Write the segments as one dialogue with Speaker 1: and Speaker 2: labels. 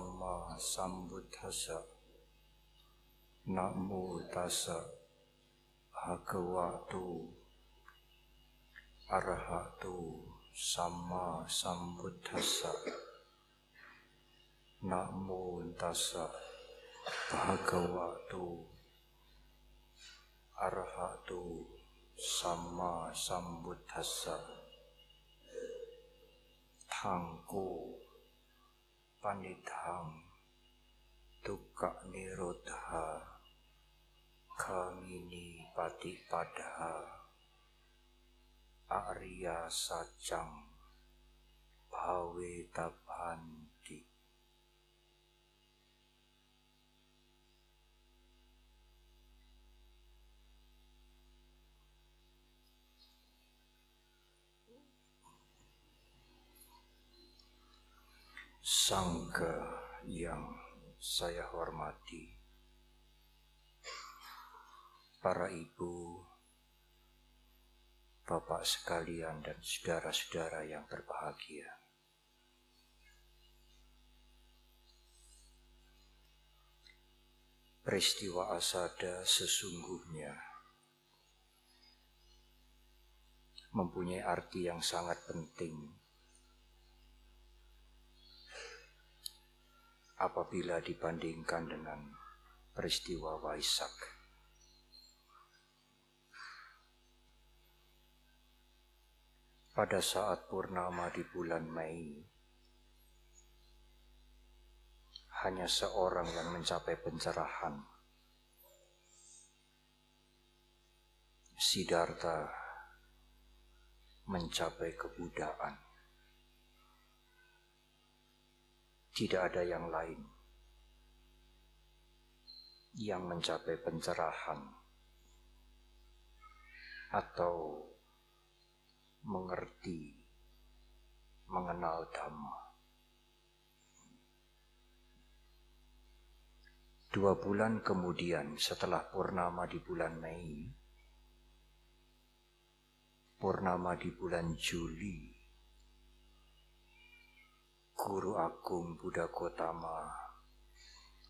Speaker 1: Sama Sambuddhasa. Namo tassa Bhagavatu Arahatu Sama Sambuddhasa. Namo tassa Bhagavatu Arahatu Sama Sambuddhasa. Tangku Panitham Tukka Nirodha Kamini Patipadha Arya Sajang Bhawe Tabhanti Sangga yang saya hormati Para ibu Bapak sekalian dan saudara-saudara yang berbahagia. Peristiwa asada sesungguhnya mempunyai arti yang sangat penting apabila dibandingkan dengan peristiwa Waisak. pada saat purnama di bulan Mei, hanya seorang yang mencapai pencerahan. Siddhartha mencapai kebudaan. Tidak ada yang lain yang mencapai pencerahan atau mengerti, mengenal Dhamma. Dua bulan kemudian setelah purnama di bulan Mei, purnama di bulan Juli, Guru Agung Buddha Gotama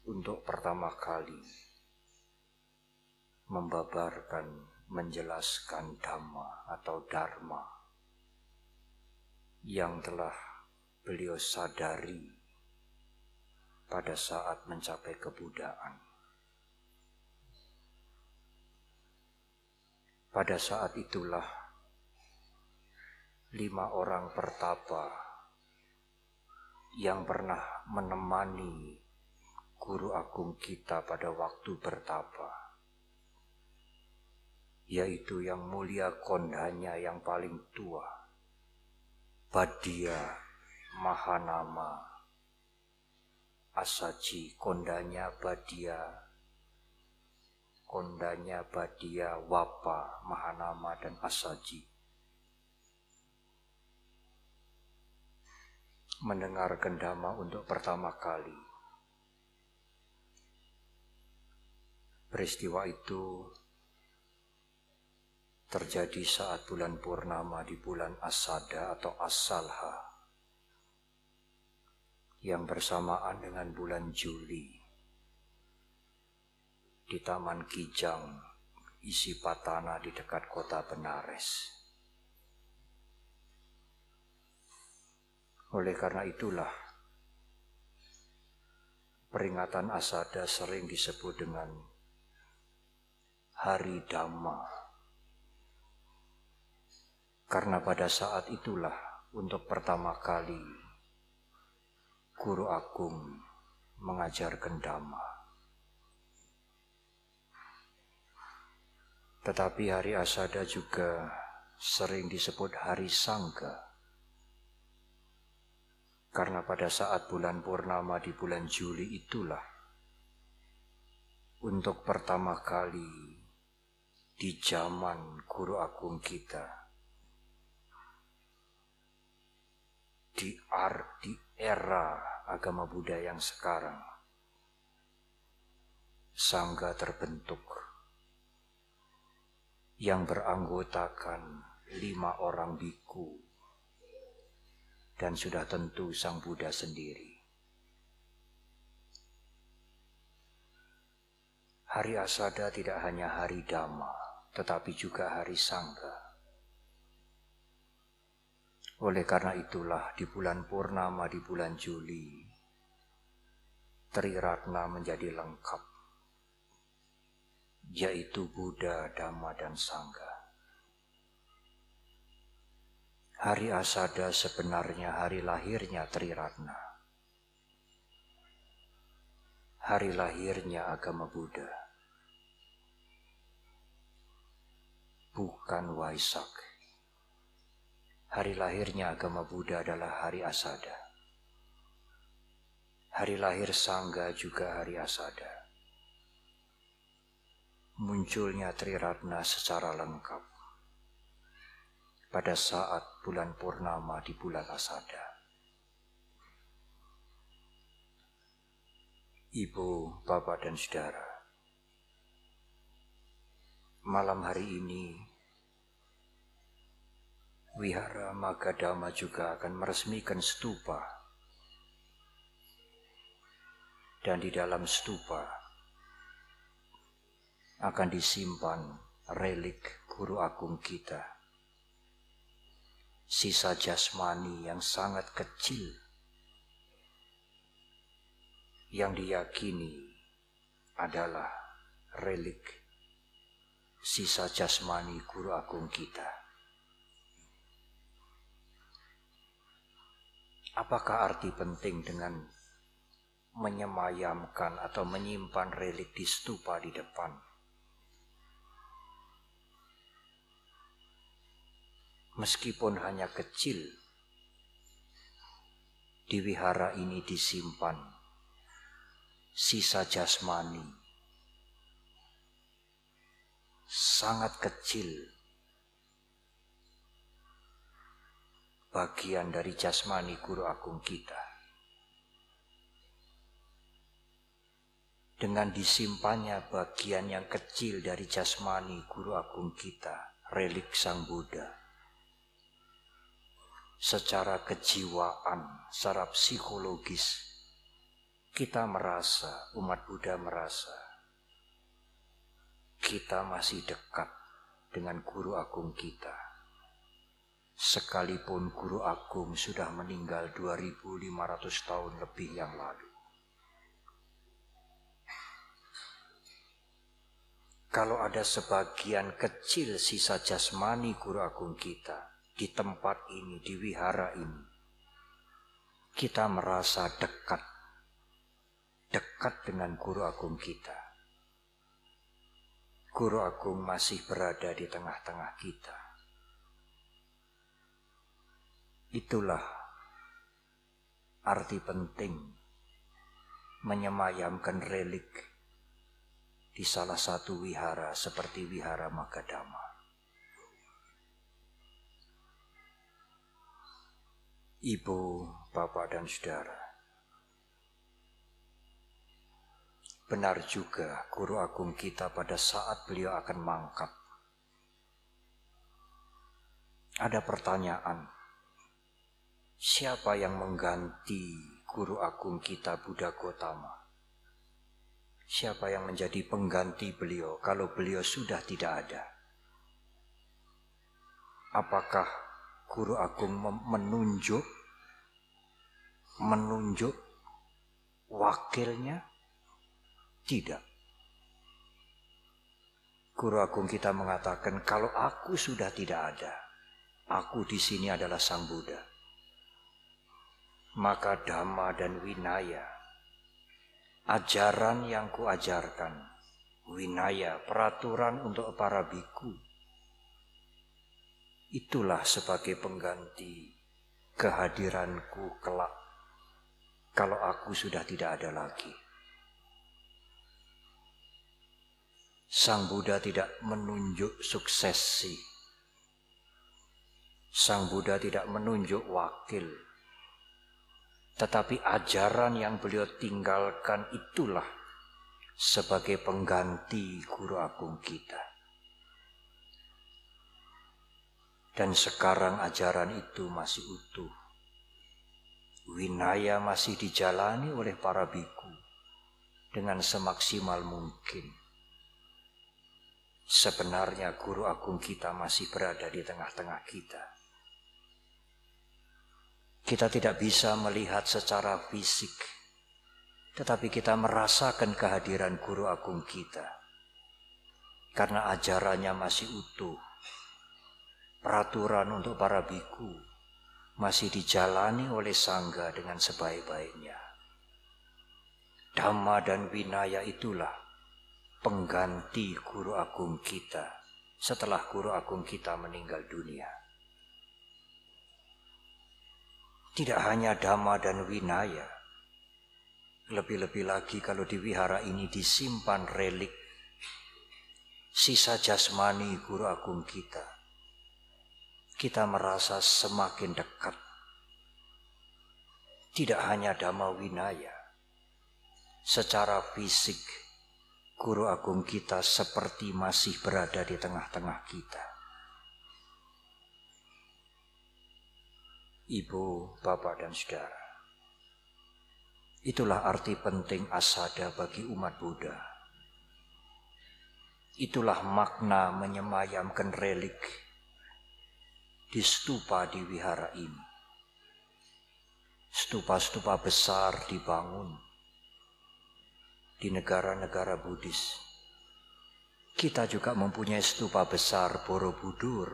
Speaker 1: untuk pertama kali membabarkan, menjelaskan Dhamma atau Dharma yang telah beliau sadari pada saat mencapai kebudaan. Pada saat itulah lima orang pertapa yang pernah menemani guru agung kita pada waktu bertapa, yaitu yang mulia kondanya yang paling tua, Badia Mahanama. Asaji kondanya Badia kondanya Badia Wapa Mahanama dan Asaji mendengar gendama untuk pertama kali peristiwa itu terjadi saat bulan purnama di bulan Asada atau Asalha yang bersamaan dengan bulan Juli di Taman Kijang isi patana di dekat kota Benares. Oleh karena itulah peringatan Asada sering disebut dengan Hari Dhamma karena pada saat itulah untuk pertama kali Guru Agung mengajarkan Dhamma. Tetapi hari Asada juga sering disebut hari Sangga. Karena pada saat bulan purnama di bulan Juli itulah untuk pertama kali di zaman Guru Agung kita di arti era agama Buddha yang sekarang. Sangga terbentuk yang beranggotakan lima orang biku dan sudah tentu Sang Buddha sendiri. Hari Asada tidak hanya hari Dhamma, tetapi juga hari Sangga. Oleh karena itulah di bulan Purnama, di bulan Juli, Tri Ratna menjadi lengkap, yaitu Buddha, Dhamma, dan Sangga. Hari Asada sebenarnya hari lahirnya Triratna. Hari lahirnya agama Buddha. bukan Waisak. Hari lahirnya agama Buddha adalah hari Asada. Hari lahir Sangga juga hari Asada. Munculnya Triratna secara lengkap pada saat bulan purnama di bulan Asada. Ibu, bapak, dan saudara, malam hari ini Wihara Magadama juga akan meresmikan stupa dan di dalam stupa akan disimpan relik guru agung kita sisa jasmani yang sangat kecil yang diyakini adalah relik sisa jasmani guru agung kita. Apakah arti penting dengan menyemayamkan atau menyimpan relik di stupa di depan? Meskipun hanya kecil, di wihara ini disimpan sisa jasmani sangat kecil bagian dari jasmani guru agung kita. Dengan disimpannya bagian yang kecil dari jasmani guru agung kita, relik Sang Buddha. Secara kejiwaan, secara psikologis, kita merasa, umat Buddha merasa, kita masih dekat dengan guru agung kita. Sekalipun guru agung sudah meninggal 2500 tahun lebih yang lalu. Kalau ada sebagian kecil sisa jasmani guru agung kita di tempat ini, di wihara ini, kita merasa dekat, dekat dengan guru agung kita Guru Agung masih berada di tengah-tengah kita. Itulah arti penting menyemayamkan relik di salah satu wihara seperti wihara Magadama. Ibu, bapak, dan saudara, Benar juga guru agung kita pada saat beliau akan mangkat. Ada pertanyaan, siapa yang mengganti guru agung kita Buddha Gotama? Siapa yang menjadi pengganti beliau kalau beliau sudah tidak ada? Apakah guru agung menunjuk menunjuk wakilnya tidak. Guru Agung kita mengatakan, kalau aku sudah tidak ada, aku di sini adalah Sang Buddha. Maka Dhamma dan Winaya, ajaran yang kuajarkan, Winaya, peraturan untuk para biku, itulah sebagai pengganti kehadiranku kelak kalau aku sudah tidak ada lagi. Sang Buddha tidak menunjuk suksesi. Sang Buddha tidak menunjuk wakil. Tetapi ajaran yang beliau tinggalkan itulah sebagai pengganti guru agung kita. Dan sekarang ajaran itu masih utuh. Winaya masih dijalani oleh para biku dengan semaksimal mungkin sebenarnya guru agung kita masih berada di tengah-tengah kita. Kita tidak bisa melihat secara fisik, tetapi kita merasakan kehadiran guru agung kita. Karena ajarannya masih utuh. Peraturan untuk para biku masih dijalani oleh sangga dengan sebaik-baiknya. Dhamma dan Winaya itulah pengganti guru agung kita setelah guru agung kita meninggal dunia. Tidak hanya dhamma dan winaya, lebih-lebih lagi kalau di wihara ini disimpan relik sisa jasmani guru agung kita. Kita merasa semakin dekat. Tidak hanya dhamma winaya, secara fisik guru agung kita seperti masih berada di tengah-tengah kita. Ibu, bapak, dan saudara. Itulah arti penting asada bagi umat Buddha. Itulah makna menyemayamkan relik di stupa di wihara ini. Stupa-stupa besar dibangun di negara-negara Buddhis. Kita juga mempunyai stupa besar Borobudur.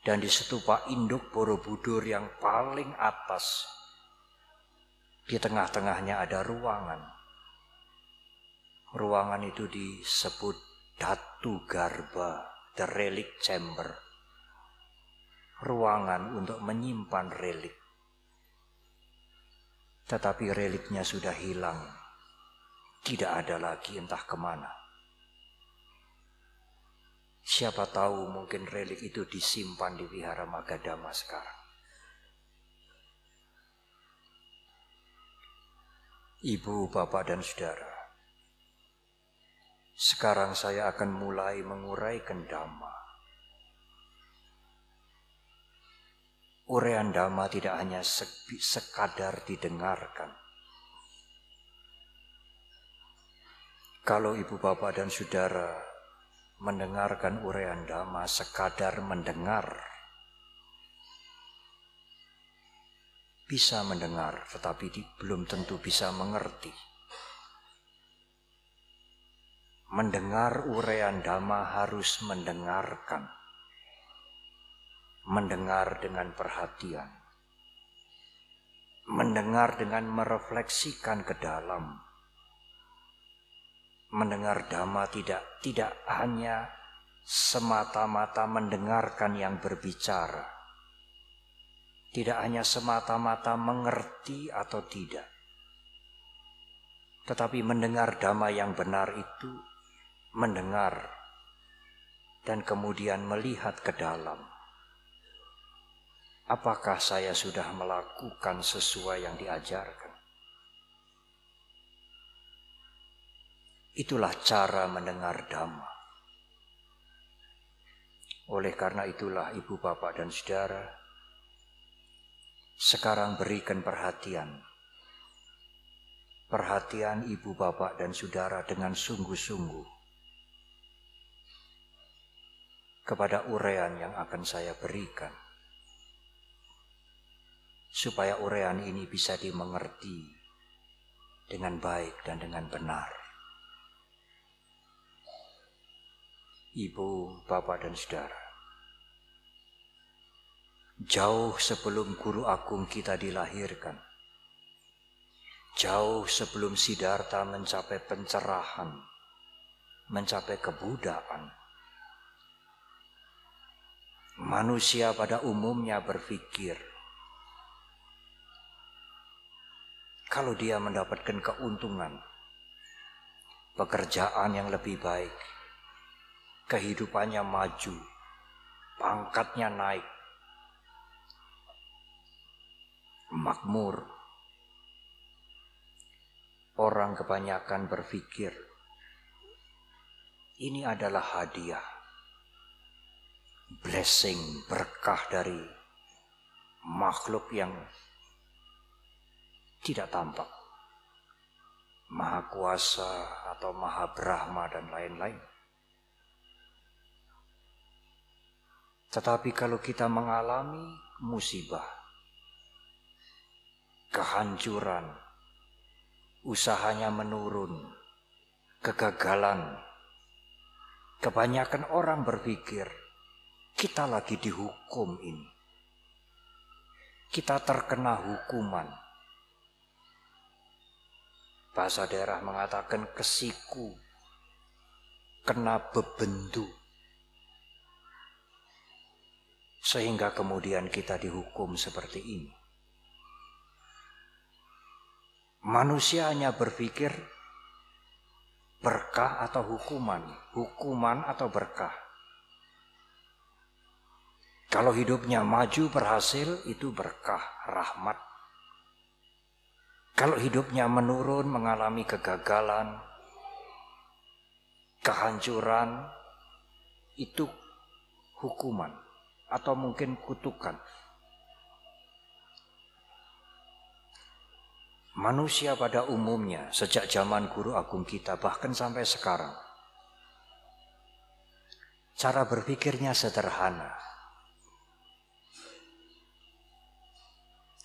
Speaker 1: Dan di stupa induk Borobudur yang paling atas, di tengah-tengahnya ada ruangan. Ruangan itu disebut Datu Garba, the relic chamber. Ruangan untuk menyimpan relik. Tetapi reliknya sudah hilang tidak ada lagi entah ke mana. Siapa tahu mungkin relik itu disimpan di wihara Magadama sekarang. Ibu, bapak, dan saudara, sekarang saya akan mulai menguraikan dhamma. Urean dhamma tidak hanya sekadar didengarkan, Kalau ibu bapak dan saudara mendengarkan uraian dhamma sekadar mendengar, bisa mendengar tetapi belum tentu bisa mengerti. Mendengar uraian dhamma harus mendengarkan. Mendengar dengan perhatian. Mendengar dengan merefleksikan ke dalam mendengar dhamma tidak tidak hanya semata-mata mendengarkan yang berbicara. Tidak hanya semata-mata mengerti atau tidak. Tetapi mendengar dhamma yang benar itu mendengar dan kemudian melihat ke dalam. Apakah saya sudah melakukan sesuai yang diajarkan? Itulah cara mendengar dhamma. Oleh karena itulah ibu bapak dan saudara, sekarang berikan perhatian. Perhatian ibu bapak dan saudara dengan sungguh-sungguh kepada urean yang akan saya berikan. Supaya urean ini bisa dimengerti dengan baik dan dengan benar. ibu, bapak, dan saudara. Jauh sebelum guru agung kita dilahirkan, jauh sebelum Siddhartha mencapai pencerahan, mencapai kebudaan, manusia pada umumnya berpikir, kalau dia mendapatkan keuntungan, pekerjaan yang lebih baik, kehidupannya maju, pangkatnya naik, makmur. Orang kebanyakan berpikir ini adalah hadiah, blessing, berkah dari makhluk yang tidak tampak. Maha kuasa atau maha brahma dan lain-lain. Tetapi kalau kita mengalami musibah, kehancuran, usahanya menurun, kegagalan, kebanyakan orang berpikir kita lagi dihukum ini. Kita terkena hukuman. Bahasa daerah mengatakan kesiku, kena bebendu. Sehingga kemudian kita dihukum seperti ini. Manusia hanya berpikir berkah atau hukuman, hukuman atau berkah. Kalau hidupnya maju berhasil itu berkah, rahmat. Kalau hidupnya menurun mengalami kegagalan, kehancuran, itu hukuman atau mungkin kutukan. Manusia pada umumnya sejak zaman guru agung kita bahkan sampai sekarang cara berpikirnya sederhana.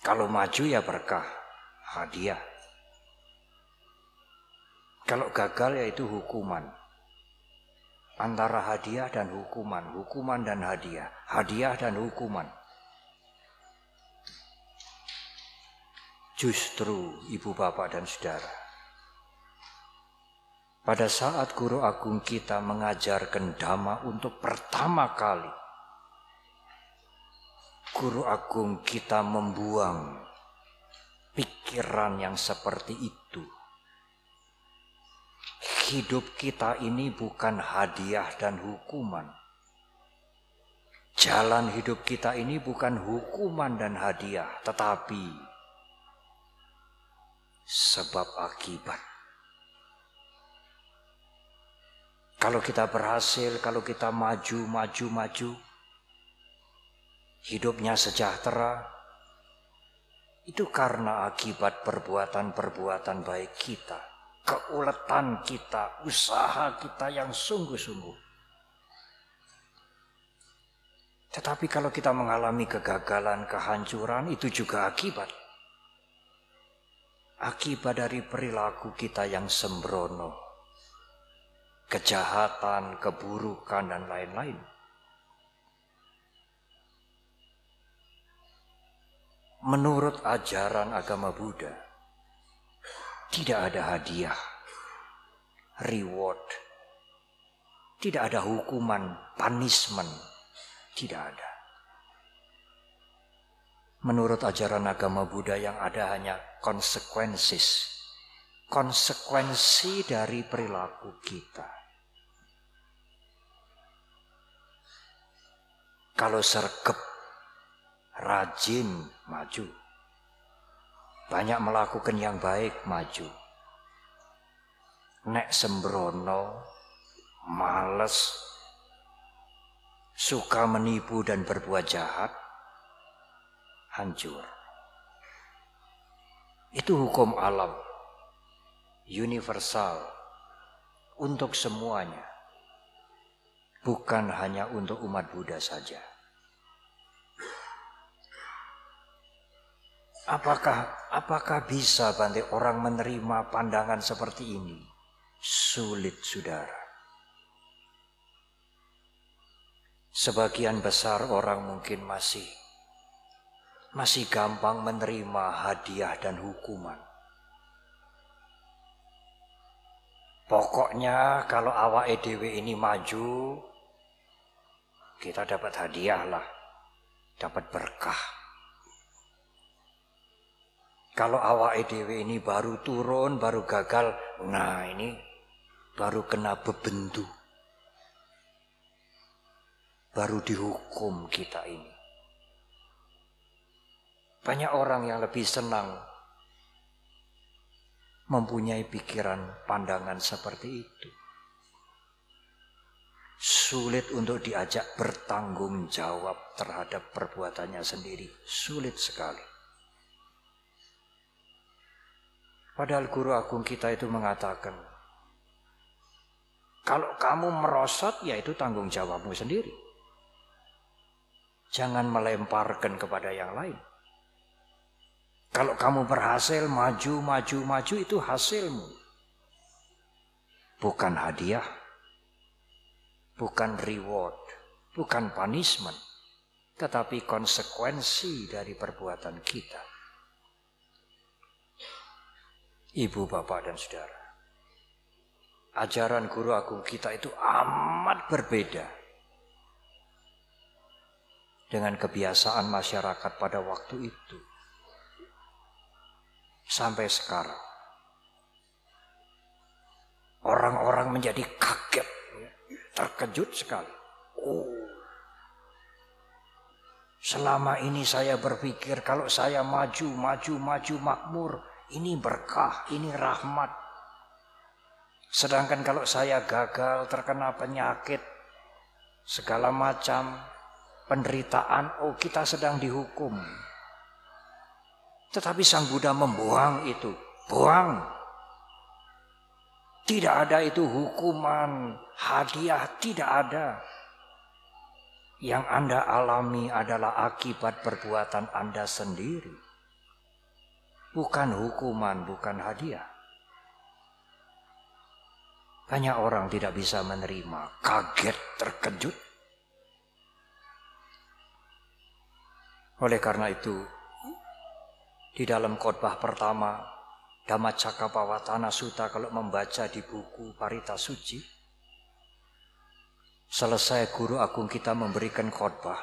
Speaker 1: Kalau maju ya berkah, hadiah. Kalau gagal ya itu hukuman antara hadiah dan hukuman, hukuman dan hadiah, hadiah dan hukuman. Justru ibu bapak dan saudara, pada saat guru agung kita mengajarkan dhamma untuk pertama kali, guru agung kita membuang pikiran yang seperti itu hidup kita ini bukan hadiah dan hukuman. Jalan hidup kita ini bukan hukuman dan hadiah, tetapi sebab akibat. Kalau kita berhasil, kalau kita maju, maju, maju, hidupnya sejahtera, itu karena akibat perbuatan-perbuatan baik kita keuletan kita, usaha kita yang sungguh-sungguh. Tetapi kalau kita mengalami kegagalan, kehancuran, itu juga akibat. Akibat dari perilaku kita yang sembrono, kejahatan, keburukan, dan lain-lain. Menurut ajaran agama Buddha, tidak ada hadiah, reward, tidak ada hukuman, punishment, tidak ada. Menurut ajaran agama Buddha yang ada hanya konsekuensi, konsekuensi dari perilaku kita. Kalau sergap, rajin, maju. Banyak melakukan yang baik maju. Nek sembrono, males, suka menipu dan berbuat jahat, hancur. Itu hukum alam, universal, untuk semuanya. Bukan hanya untuk umat Buddha saja. Apakah apakah bisa Bante orang menerima pandangan seperti ini? Sulit, Saudara. Sebagian besar orang mungkin masih masih gampang menerima hadiah dan hukuman. Pokoknya kalau awak EDW ini maju, kita dapat hadiah lah, dapat berkah. Kalau awak EDW ini baru turun, baru gagal, nah ini baru kena bebendu. Baru dihukum kita ini. Banyak orang yang lebih senang mempunyai pikiran pandangan seperti itu. Sulit untuk diajak bertanggung jawab terhadap perbuatannya sendiri. Sulit sekali. Padahal guru agung kita itu mengatakan, kalau kamu merosot ya itu tanggung jawabmu sendiri. Jangan melemparkan kepada yang lain. Kalau kamu berhasil maju, maju, maju itu hasilmu. Bukan hadiah. Bukan reward. Bukan punishment. Tetapi konsekuensi dari perbuatan kita. Ibu, bapak, dan saudara. Ajaran guru agung kita itu amat berbeda dengan kebiasaan masyarakat pada waktu itu sampai sekarang. Orang-orang menjadi kaget, ya, terkejut sekali. Oh, selama ini saya berpikir kalau saya maju, maju, maju makmur, ini berkah, ini rahmat. Sedangkan kalau saya gagal, terkena penyakit, segala macam, penderitaan, oh kita sedang dihukum. Tetapi Sang Buddha membuang itu, buang. Tidak ada itu hukuman, hadiah, tidak ada. Yang Anda alami adalah akibat perbuatan Anda sendiri. Bukan hukuman, bukan hadiah. Banyak orang tidak bisa menerima, kaget, terkejut. Oleh karena itu, di dalam khotbah pertama, Dhamma Cakapawatana Sutta kalau membaca di buku Parita Suci, selesai guru agung kita memberikan khotbah,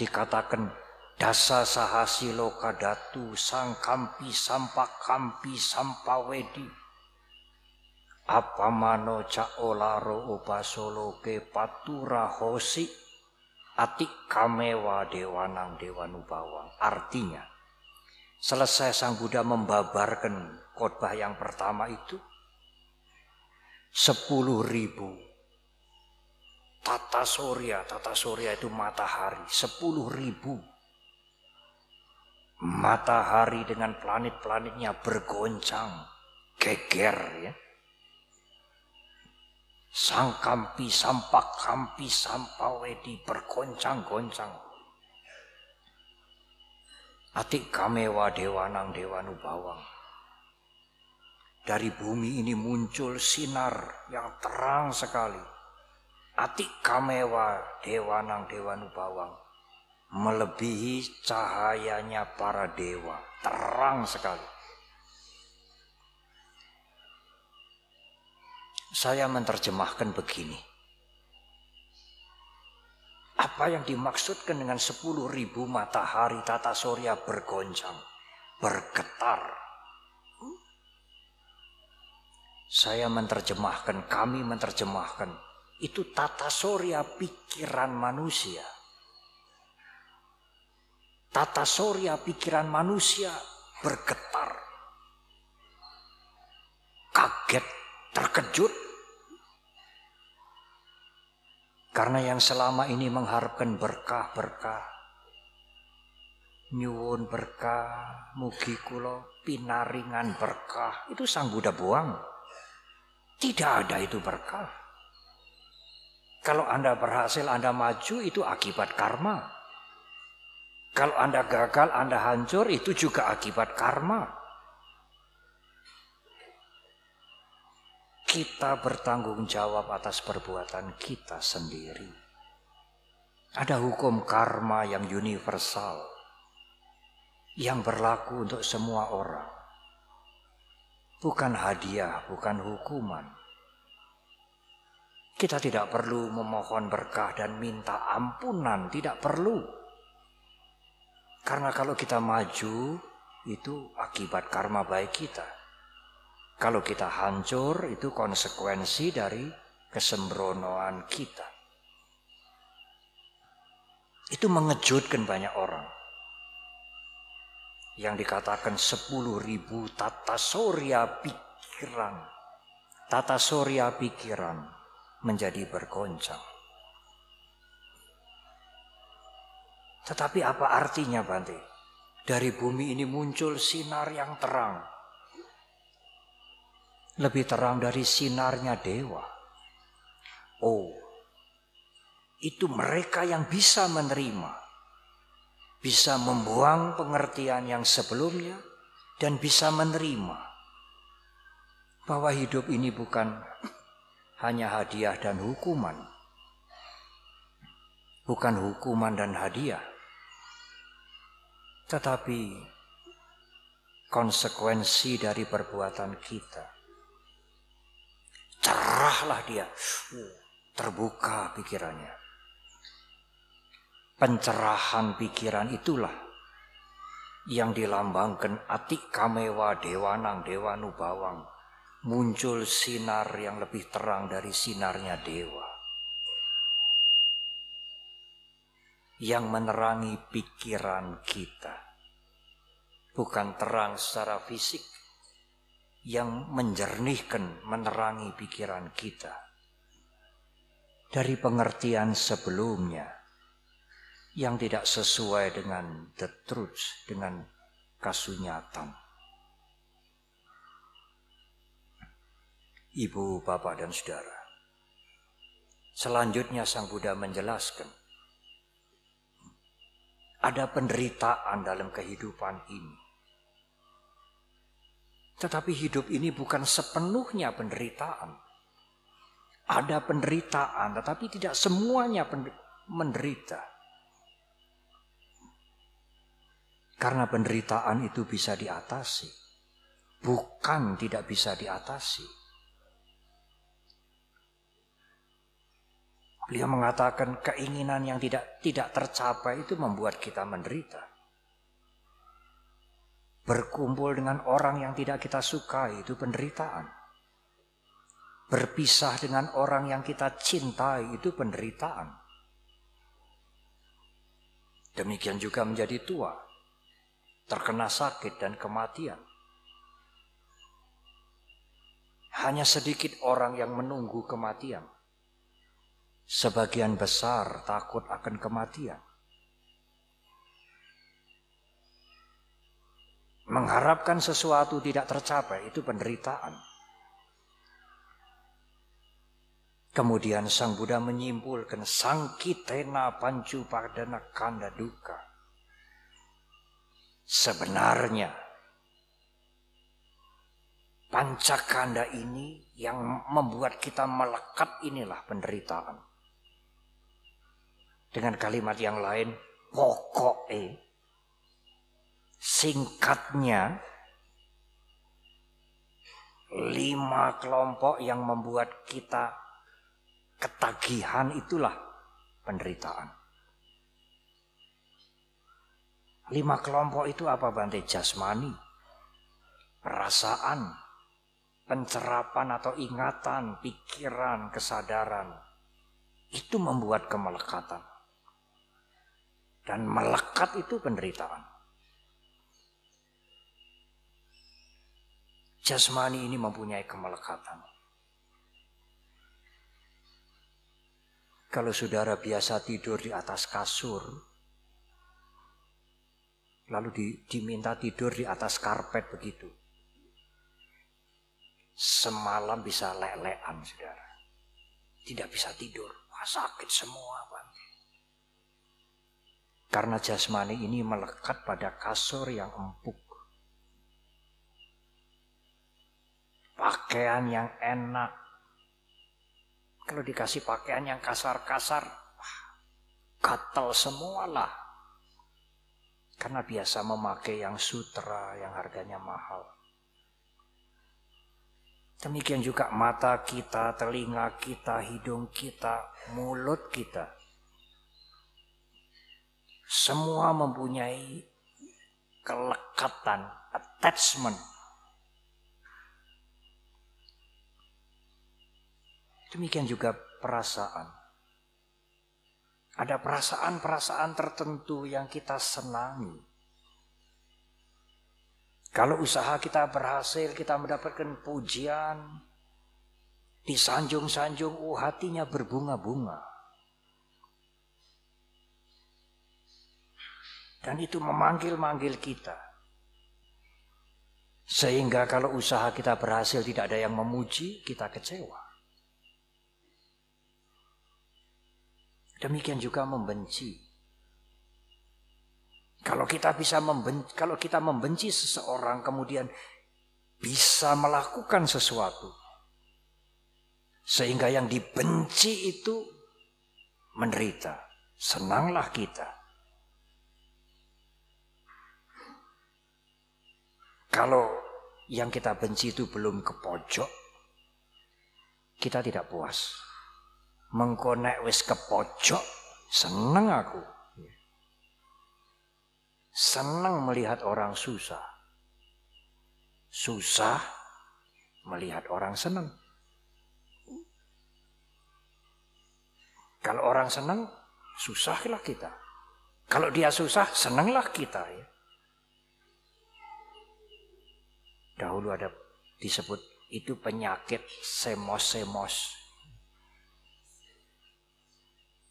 Speaker 1: dikatakan dasa sahasi lokadatu sang kampi sampak kampi sampawedi. Apa mano ca olaro ke patura hosi? Atik kamewa dewanang dewanu bawang. Artinya, selesai Sang Buddha membabarkan khotbah yang pertama itu, sepuluh ribu. Tata surya, tata surya itu matahari, sepuluh ribu matahari dengan planet-planetnya bergoncang, geger ya Sang kampi sampak kampi sampawedi bergoncang-goncang. Atik kamewa dewanang dewanu bawang. Dari bumi ini muncul sinar yang terang sekali. Atik kamewa dewanang dewanu bawang. Melebihi cahayanya para dewa. Terang sekali. Saya menerjemahkan begini. Apa yang dimaksudkan dengan sepuluh ribu matahari tata surya bergoncang, bergetar. Saya menerjemahkan, kami menerjemahkan, itu tata surya pikiran manusia. Tata surya pikiran manusia bergetar. Kaget terkejut. Karena yang selama ini mengharapkan berkah-berkah. Nyuwun berkah mugi kula pinaringan berkah. Itu sang Buddha buang. Tidak ada itu berkah. Kalau Anda berhasil Anda maju itu akibat karma kalau Anda gagal Anda hancur itu juga akibat karma kita bertanggung jawab atas perbuatan kita sendiri. Ada hukum karma yang universal yang berlaku untuk semua orang. Bukan hadiah, bukan hukuman. Kita tidak perlu memohon berkah dan minta ampunan, tidak perlu. Karena kalau kita maju, itu akibat karma baik kita. Kalau kita hancur itu konsekuensi dari kesembronoan kita. Itu mengejutkan banyak orang. Yang dikatakan sepuluh ribu tata surya pikiran. Tata surya pikiran menjadi bergoncang. Tetapi apa artinya Bante? Dari bumi ini muncul sinar yang terang lebih terang dari sinarnya dewa. Oh, itu mereka yang bisa menerima, bisa membuang pengertian yang sebelumnya, dan bisa menerima bahwa hidup ini bukan hanya hadiah dan hukuman, bukan hukuman dan hadiah, tetapi konsekuensi dari perbuatan kita. Cerahlah dia, terbuka pikirannya. Pencerahan pikiran itulah yang dilambangkan atik kamewa dewanang dewanu bawang. Muncul sinar yang lebih terang dari sinarnya dewa. Yang menerangi pikiran kita. Bukan terang secara fisik. Yang menjernihkan, menerangi pikiran kita. Dari pengertian sebelumnya yang tidak sesuai dengan the truth, dengan kasunyatan. Ibu, bapak, dan saudara. Selanjutnya Sang Buddha menjelaskan, ada penderitaan dalam kehidupan ini. Tetapi hidup ini bukan sepenuhnya penderitaan. Ada penderitaan, tetapi tidak semuanya menderita. Karena penderitaan itu bisa diatasi. Bukan tidak bisa diatasi. Beliau mengatakan keinginan yang tidak tidak tercapai itu membuat kita menderita. Berkumpul dengan orang yang tidak kita sukai itu penderitaan. Berpisah dengan orang yang kita cintai itu penderitaan. Demikian juga menjadi tua terkena sakit dan kematian. Hanya sedikit orang yang menunggu kematian. Sebagian besar takut akan kematian. Mengharapkan sesuatu tidak tercapai itu penderitaan. Kemudian Sang Buddha menyimpulkan sangkitena pancu padana kanda duka Sebenarnya pancakanda ini yang membuat kita melekat inilah penderitaan. Dengan kalimat yang lain, pokoknya singkatnya lima kelompok yang membuat kita ketagihan itulah penderitaan. Lima kelompok itu apa Bante? Jasmani, perasaan, pencerapan atau ingatan, pikiran, kesadaran. Itu membuat kemelekatan. Dan melekat itu penderitaan. Jasmani ini mempunyai kemelekatan. Kalau saudara biasa tidur di atas kasur, lalu di, diminta tidur di atas karpet begitu. Semalam bisa lelean, saudara. Tidak bisa tidur. Wah, sakit semua, Bante. Karena jasmani ini melekat pada kasur yang empuk. Pakaian yang enak. Kalau dikasih pakaian yang kasar-kasar, gatal semualah karena biasa memakai yang sutra yang harganya mahal. Demikian juga mata kita, telinga kita, hidung kita, mulut kita. Semua mempunyai kelekatan, attachment. Demikian juga perasaan. Ada perasaan-perasaan tertentu yang kita senangi. Kalau usaha kita berhasil, kita mendapatkan pujian, disanjung-sanjung, oh hatinya berbunga-bunga. Dan itu memanggil-manggil kita. Sehingga kalau usaha kita berhasil tidak ada yang memuji, kita kecewa. Demikian juga membenci. Kalau kita bisa membenci, kalau kita membenci seseorang kemudian bisa melakukan sesuatu sehingga yang dibenci itu menderita. Senanglah kita. Kalau yang kita benci itu belum ke pojok, kita tidak puas. Mengkonek wis ke pojok, seneng aku. Senang melihat orang susah. Susah melihat orang senang. Kalau orang senang, susahlah kita. Kalau dia susah, senanglah kita ya. Dahulu ada disebut itu penyakit semos-semos.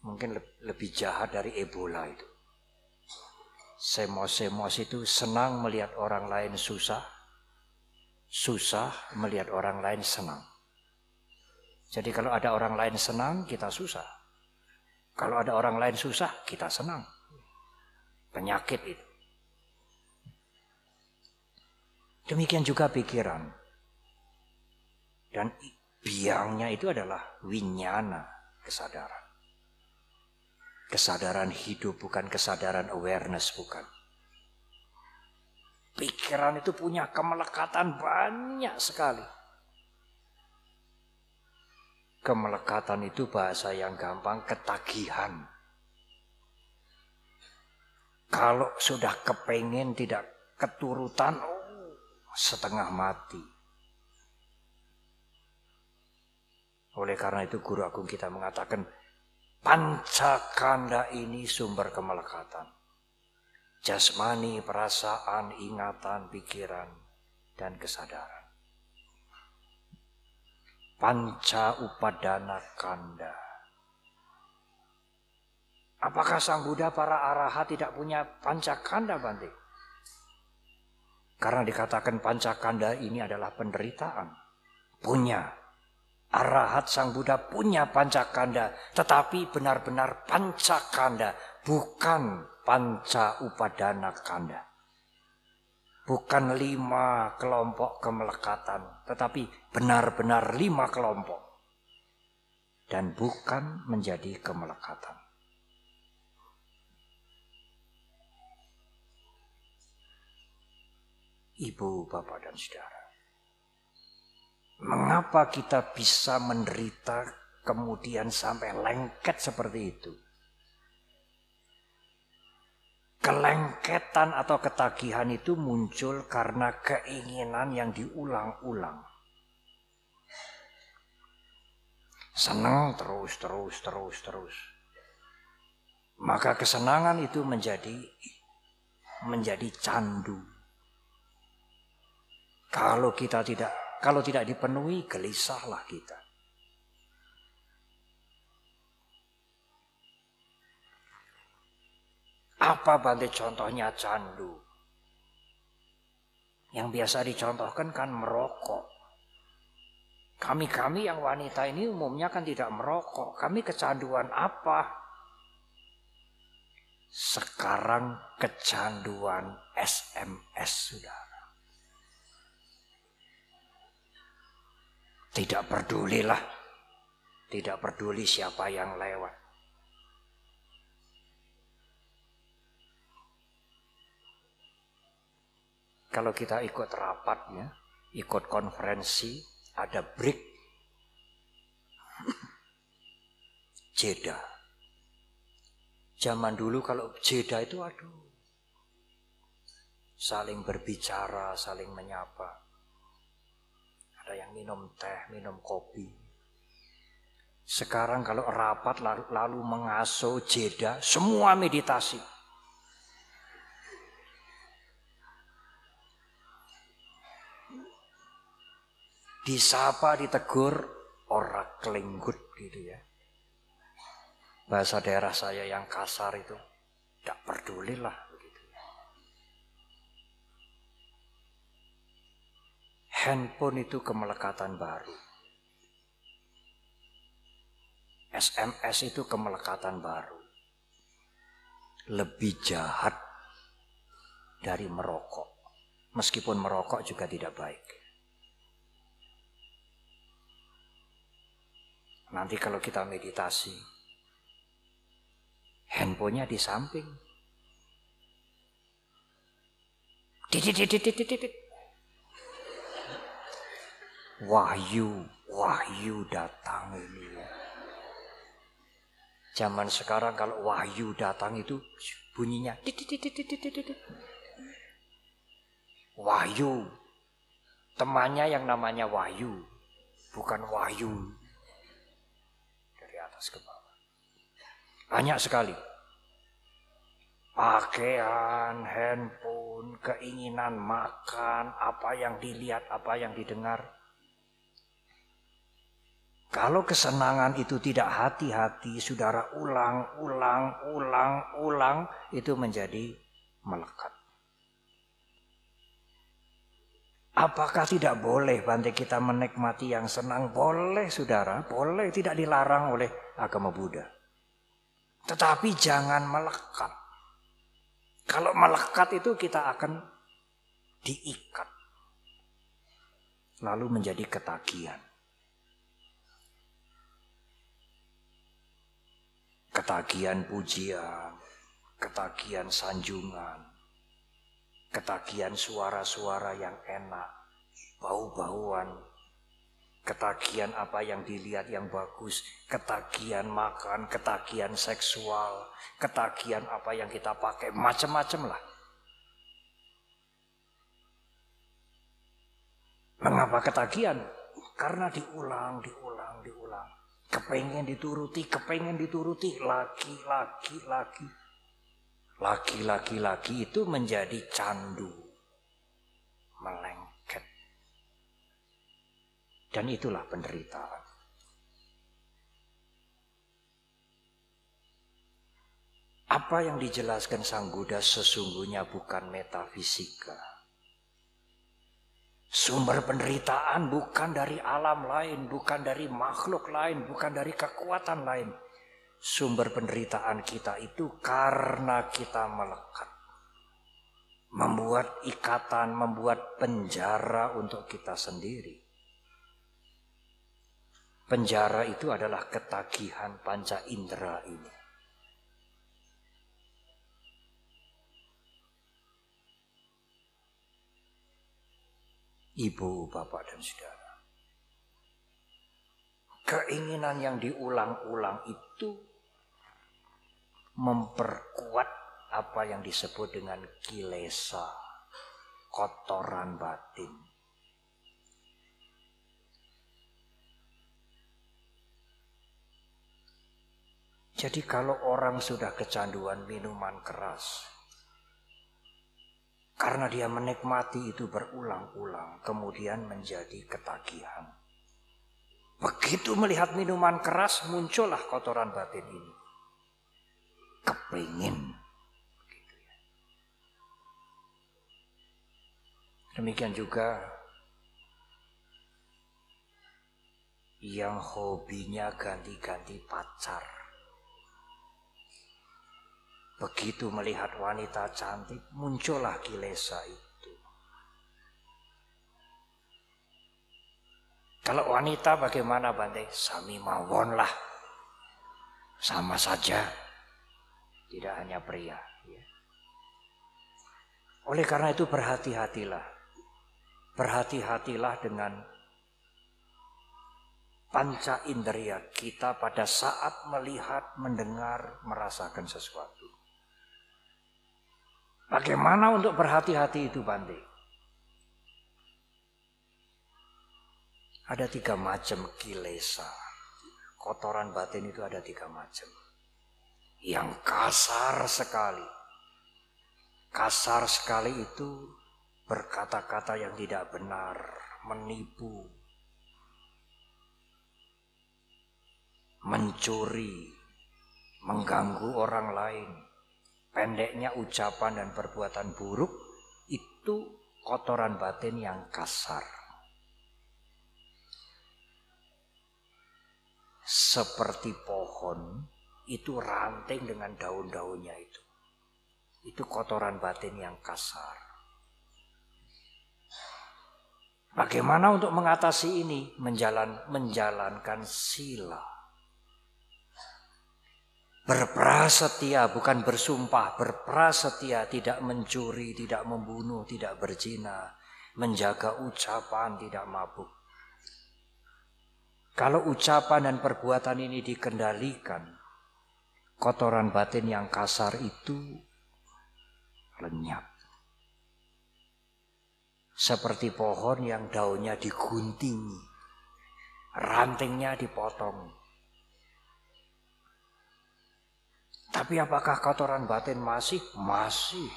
Speaker 1: Mungkin lebih jahat dari Ebola itu. Semos-semos itu senang melihat orang lain susah, susah melihat orang lain senang. Jadi kalau ada orang lain senang, kita susah. Kalau ada orang lain susah, kita senang. Penyakit itu. Demikian juga pikiran. Dan biangnya itu adalah winyana kesadaran. Kesadaran hidup bukan kesadaran awareness bukan. Pikiran itu punya kemelekatan banyak sekali. Kemelekatan itu bahasa yang gampang ketagihan. Kalau sudah kepengen tidak keturutan, setengah mati. Oleh karena itu guru agung kita mengatakan Pancakanda ini sumber kemelekatan. Jasmani, perasaan, ingatan, pikiran, dan kesadaran. Panca upadana kanda. Apakah Sang Buddha para arahat tidak punya pancakanda Bante? Karena dikatakan pancakanda ini adalah penderitaan. Punya. Arahat Sang Buddha punya pancakanda, tetapi benar-benar pancakanda, bukan panca upadana kanda. Bukan lima kelompok kemelekatan, tetapi benar-benar lima kelompok. Dan bukan menjadi kemelekatan. Ibu, bapak, dan saudara. Mengapa kita bisa menderita kemudian sampai lengket seperti itu? Kelengketan atau ketagihan itu muncul karena keinginan yang diulang-ulang. Senang terus, terus, terus, terus. Maka kesenangan itu menjadi menjadi candu. Kalau kita tidak kalau tidak dipenuhi, gelisahlah kita. Apa bantu contohnya candu? Yang biasa dicontohkan kan merokok. Kami-kami yang wanita ini umumnya kan tidak merokok. Kami kecanduan apa? Sekarang kecanduan SMS sudah. Tidak pedulilah. Tidak peduli siapa yang lewat. Kalau kita ikut rapatnya, ikut konferensi, ada break. Jeda. Zaman dulu kalau jeda itu aduh. Saling berbicara, saling menyapa ada yang minum teh, minum kopi. Sekarang kalau rapat lalu, lalu mengasuh jeda, semua meditasi. Disapa, ditegur, orang kelinggut gitu ya. Bahasa daerah saya yang kasar itu, tidak pedulilah. Handphone itu kemelekatan baru. SMS itu kemelekatan baru. Lebih jahat dari merokok. Meskipun merokok juga tidak baik. Nanti kalau kita meditasi, handphonenya di samping. Wahyu, wahyu datang ini. Zaman sekarang kalau wahyu datang itu bunyinya Wahyu. Temannya yang namanya Wahyu, bukan Wahyu. Dari atas ke bawah. Banyak sekali. Pakaian, handphone, keinginan makan, apa yang dilihat, apa yang didengar kalau kesenangan itu tidak hati-hati, saudara ulang, ulang, ulang, ulang, itu menjadi melekat. Apakah tidak boleh bantai kita menikmati yang senang? Boleh saudara, boleh tidak dilarang oleh agama Buddha. Tetapi jangan melekat. Kalau melekat itu kita akan diikat. Lalu menjadi ketagihan. Ketagihan pujian, ketagihan sanjungan, ketagihan suara-suara yang enak, bau-bauan, ketagihan apa yang dilihat yang bagus, ketagihan makan, ketagihan seksual, ketagihan apa yang kita pakai, macam-macam lah. Mengapa ketagihan? Karena diulang, diulang. Kepengen dituruti, kepengen dituruti, lagi, lagi. Lagi, lagi, lagi itu menjadi candu. Melengket. Dan itulah penderitaan. Apa yang dijelaskan Sang Buddha sesungguhnya bukan metafisika. Sumber penderitaan bukan dari alam lain, bukan dari makhluk lain, bukan dari kekuatan lain. Sumber penderitaan kita itu karena kita melekat. Membuat ikatan, membuat penjara untuk kita sendiri. Penjara itu adalah ketagihan panca indera ini. Ibu, bapak, dan saudara. Keinginan yang diulang-ulang itu memperkuat apa yang disebut dengan kilesa, kotoran batin. Jadi kalau orang sudah kecanduan minuman keras, karena dia menikmati itu berulang-ulang, kemudian menjadi ketagihan. Begitu melihat minuman keras, muncullah kotoran batin ini. Kepingin. Ya. Demikian juga yang hobinya ganti-ganti pacar. Begitu melihat wanita cantik, muncullah kilesa itu. Kalau wanita bagaimana Bante? Sami mawon lah. Sama saja. Tidak hanya pria. Ya. Oleh karena itu berhati-hatilah. Berhati-hatilah dengan panca indera kita pada saat melihat, mendengar, merasakan sesuatu. Bagaimana untuk berhati-hati itu Bante? Ada tiga macam kilesa. Kotoran batin itu ada tiga macam. Yang kasar sekali. Kasar sekali itu berkata-kata yang tidak benar, menipu, mencuri, mengganggu orang lain, pendeknya ucapan dan perbuatan buruk itu kotoran batin yang kasar. seperti pohon itu ranting dengan daun-daunnya itu. Itu kotoran batin yang kasar. Bagaimana untuk mengatasi ini? Menjalan, menjalankan sila. Berprasetia bukan bersumpah, berprasetia tidak mencuri, tidak membunuh, tidak berzina, menjaga ucapan, tidak mabuk. Kalau ucapan dan perbuatan ini dikendalikan, kotoran batin yang kasar itu lenyap. Seperti pohon yang daunnya diguntingi, rantingnya dipotong. Tapi apakah kotoran batin masih? Masih.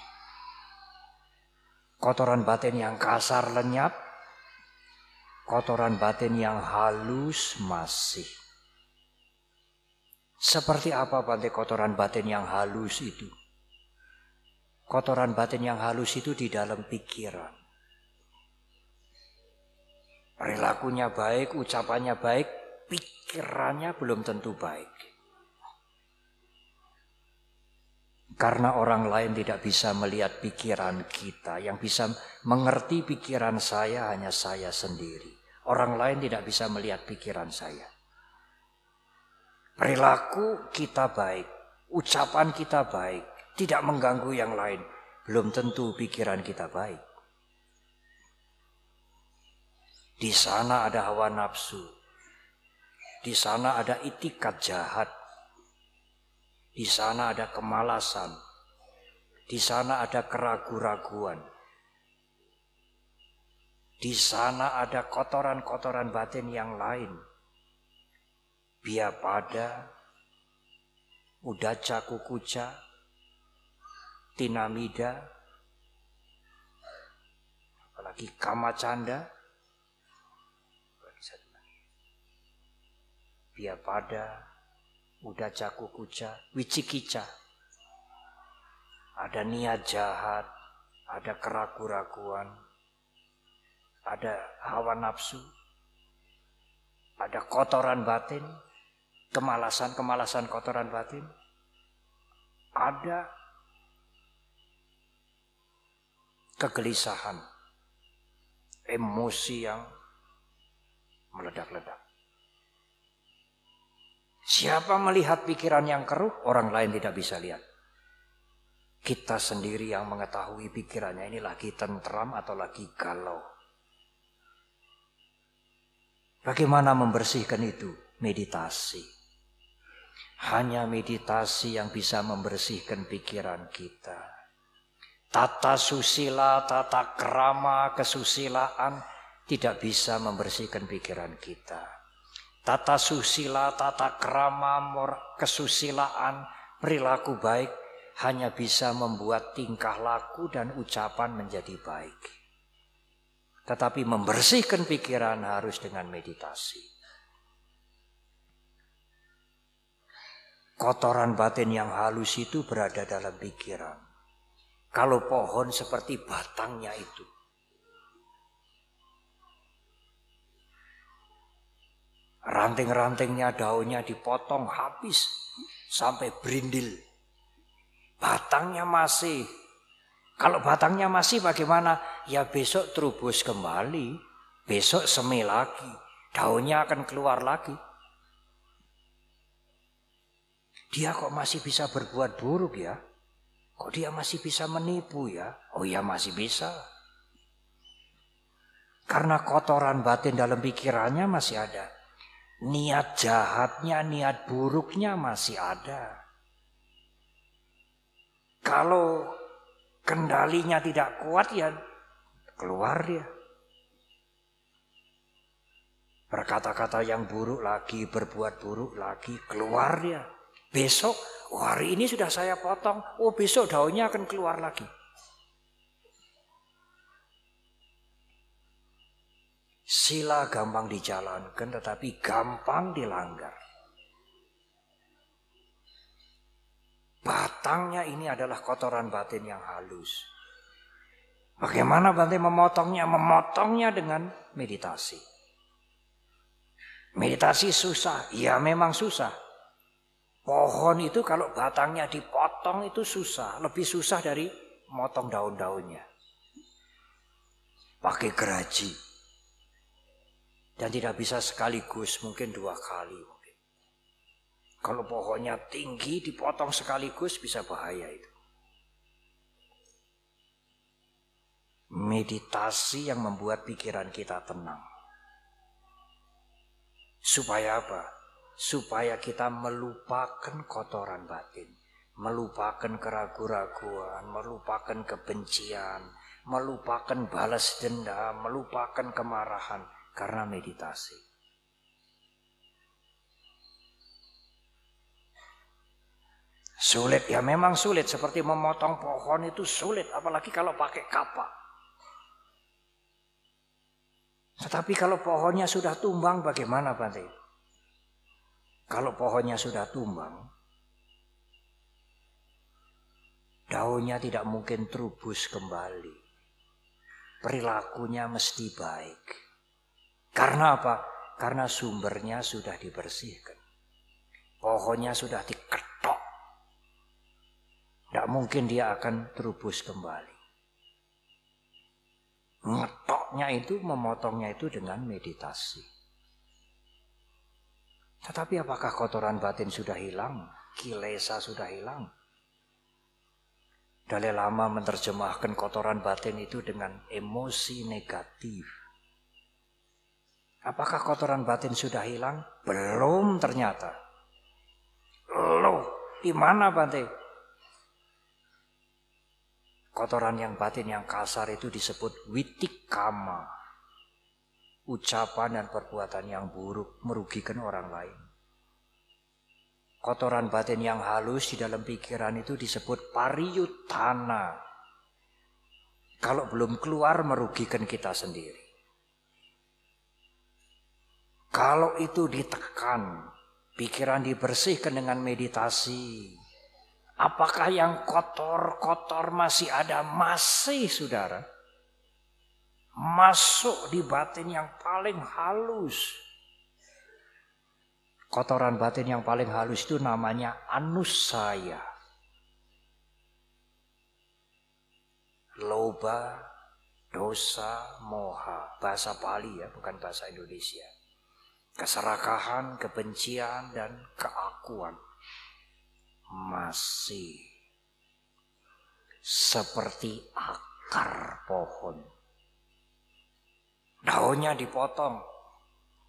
Speaker 1: Kotoran batin yang kasar lenyap, kotoran batin yang halus masih. Seperti apa Bante kotoran batin yang halus itu? Kotoran batin yang halus itu di dalam pikiran. Perilakunya baik, ucapannya baik, pikirannya belum tentu baik. Karena orang lain tidak bisa melihat pikiran kita, yang bisa mengerti pikiran saya hanya saya sendiri. Orang lain tidak bisa melihat pikiran saya. Perilaku kita baik, ucapan kita baik, tidak mengganggu yang lain. Belum tentu pikiran kita baik. Di sana ada hawa nafsu. Di sana ada itikat jahat. Di sana ada kemalasan. Di sana ada keraguan-raguan. Di sana ada kotoran-kotoran batin yang lain biapada, udaca kukuca, tinamida, apalagi kamacanda, biapada, udaca kukuca, wicikica. Ada niat jahat, ada keraguan-raguan, ada hawa nafsu, ada kotoran batin, kemalasan-kemalasan kotoran batin. Ada kegelisahan, emosi yang meledak-ledak. Siapa melihat pikiran yang keruh, orang lain tidak bisa lihat. Kita sendiri yang mengetahui pikirannya ini lagi tentram atau lagi galau. Bagaimana membersihkan itu? Meditasi. Hanya meditasi yang bisa membersihkan pikiran kita. Tata susila, tata krama, kesusilaan tidak bisa membersihkan pikiran kita. Tata susila, tata krama, kesusilaan, perilaku baik hanya bisa membuat tingkah laku dan ucapan menjadi baik. Tetapi membersihkan pikiran harus dengan meditasi. Kotoran batin yang halus itu berada dalam pikiran. Kalau pohon seperti batangnya itu. Ranting-rantingnya daunnya dipotong habis sampai berindil. Batangnya masih. Kalau batangnya masih bagaimana? Ya besok terubus kembali. Besok semi lagi. Daunnya akan keluar lagi. Dia kok masih bisa berbuat buruk ya? Kok dia masih bisa menipu ya? Oh ya masih bisa. Karena kotoran batin dalam pikirannya masih ada. Niat jahatnya, niat buruknya masih ada. Kalau kendalinya tidak kuat ya keluar dia. Berkata-kata yang buruk lagi, berbuat buruk lagi, keluar dia. Besok, oh hari ini sudah saya potong, oh besok daunnya akan keluar lagi. Sila gampang dijalankan tetapi gampang dilanggar. Batangnya ini adalah kotoran batin yang halus. Bagaimana Bante memotongnya? Memotongnya dengan meditasi. Meditasi susah, ya memang susah. Pohon itu kalau batangnya dipotong itu susah, lebih susah dari motong daun-daunnya. Pakai geraji. Dan tidak bisa sekaligus, mungkin dua kali mungkin. Kalau pohonnya tinggi dipotong sekaligus bisa bahaya itu. meditasi yang membuat pikiran kita tenang. Supaya apa? Supaya kita melupakan kotoran batin, melupakan keraguan-raguan, melupakan kebencian, melupakan balas dendam, melupakan kemarahan karena meditasi. Sulit ya memang sulit seperti memotong pohon itu sulit apalagi kalau pakai kapak. Tetapi kalau pohonnya sudah tumbang bagaimana Bante? Kalau pohonnya sudah tumbang, daunnya tidak mungkin terubus kembali. Perilakunya mesti baik. Karena apa? Karena sumbernya sudah dibersihkan. Pohonnya sudah diketok. Tidak mungkin dia akan terubus kembali. Ngetoknya itu, memotongnya itu dengan meditasi. Tetapi apakah kotoran batin sudah hilang? Kilesa sudah hilang? Dalai Lama menerjemahkan kotoran batin itu dengan emosi negatif. Apakah kotoran batin sudah hilang? Belum ternyata. Loh, di mana Bante? Kotoran yang batin yang kasar itu disebut witikama. Ucapan dan perbuatan yang buruk merugikan orang lain. Kotoran batin yang halus di dalam pikiran itu disebut pariyutana. Kalau belum keluar merugikan kita sendiri. Kalau itu ditekan, pikiran dibersihkan dengan meditasi, Apakah yang kotor-kotor masih ada? Masih saudara. Masuk di batin yang paling halus. Kotoran batin yang paling halus itu namanya anusaya. Loba, dosa, moha. Bahasa Pali ya, bukan bahasa Indonesia. Keserakahan, kebencian, dan keakuan masih seperti akar pohon. Daunnya dipotong,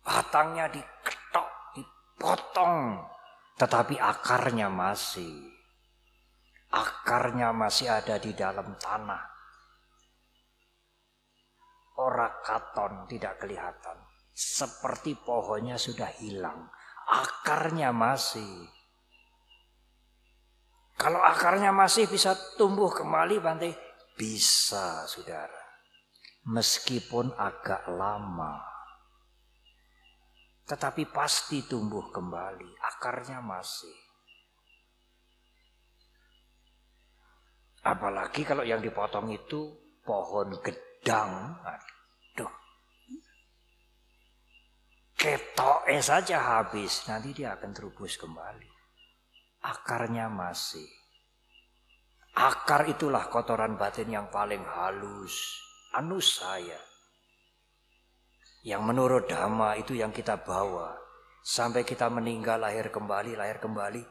Speaker 1: batangnya diketok, dipotong, tetapi akarnya masih. Akarnya masih ada di dalam tanah. Orakaton tidak kelihatan. Seperti pohonnya sudah hilang. Akarnya masih. Kalau akarnya masih bisa tumbuh kembali Bante, bisa saudara. Meskipun agak lama. Tetapi pasti tumbuh kembali, akarnya masih. Apalagi kalau yang dipotong itu pohon gedang. Aduh. Ketoknya saja habis, nanti dia akan terubus kembali akarnya masih. Akar itulah kotoran batin yang paling halus. Anus saya. Yang menurut dhamma itu yang kita bawa. Sampai kita meninggal lahir kembali, lahir kembali.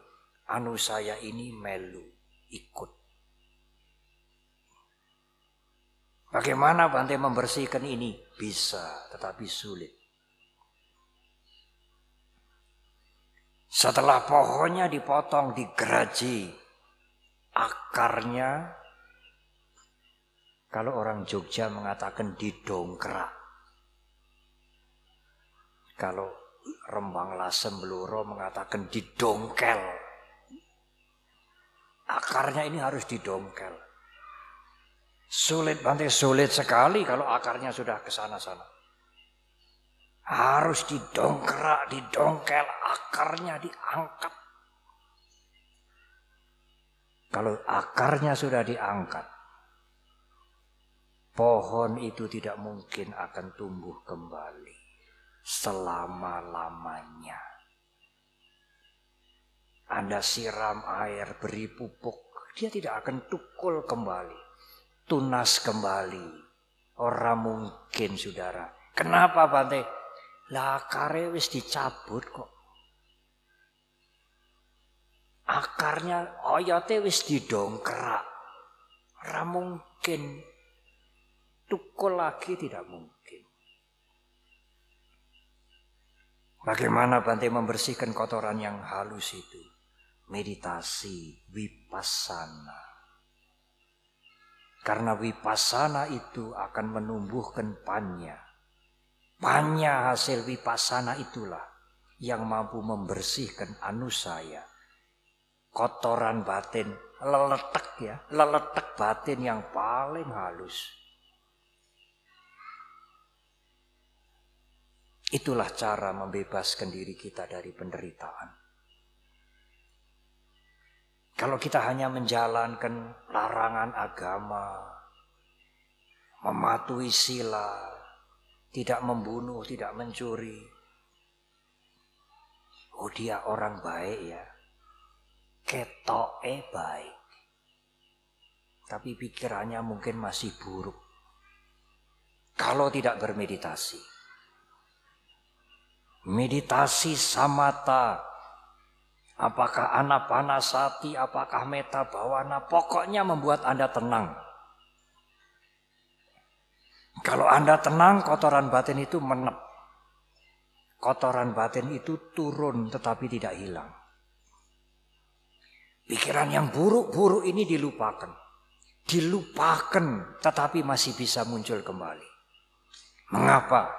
Speaker 1: Anu saya ini melu, ikut. Bagaimana Bante membersihkan ini? Bisa, tetapi sulit. Setelah pohonnya dipotong, digeraji, akarnya kalau orang Jogja mengatakan didongkrak. Kalau Rembang Lasem Bluro mengatakan didongkel. Akarnya ini harus didongkel. Sulit, nanti sulit sekali kalau akarnya sudah ke sana-sana. Harus didongkrak, didongkel, akarnya diangkat. Kalau akarnya sudah diangkat, pohon itu tidak mungkin akan tumbuh kembali. selama-lamanya. Anda siram air, beri pupuk, dia tidak akan tukul kembali, tunas kembali. Orang mungkin saudara. Kenapa Bante? Lah wis dicabut kok. Akarnya oyote wis didongkrak. Ora mungkin tukul lagi tidak mungkin. Bagaimana Bante membersihkan kotoran yang halus itu? meditasi vipassana. Karena vipassana itu akan menumbuhkan panya. Panya hasil vipassana itulah yang mampu membersihkan anusaya. Kotoran batin, leletak ya, leletak batin yang paling halus. Itulah cara membebaskan diri kita dari penderitaan. Kalau kita hanya menjalankan larangan agama, mematuhi sila, tidak membunuh, tidak mencuri. Oh dia orang baik ya. Ketoke baik. Tapi pikirannya mungkin masih buruk. Kalau tidak bermeditasi. Meditasi samata Apakah anapanasati, apakah meta bawana, pokoknya membuat Anda tenang. Kalau Anda tenang, kotoran batin itu menep. Kotoran batin itu turun tetapi tidak hilang. Pikiran yang buruk-buruk ini dilupakan. Dilupakan tetapi masih bisa muncul kembali. Mengapa?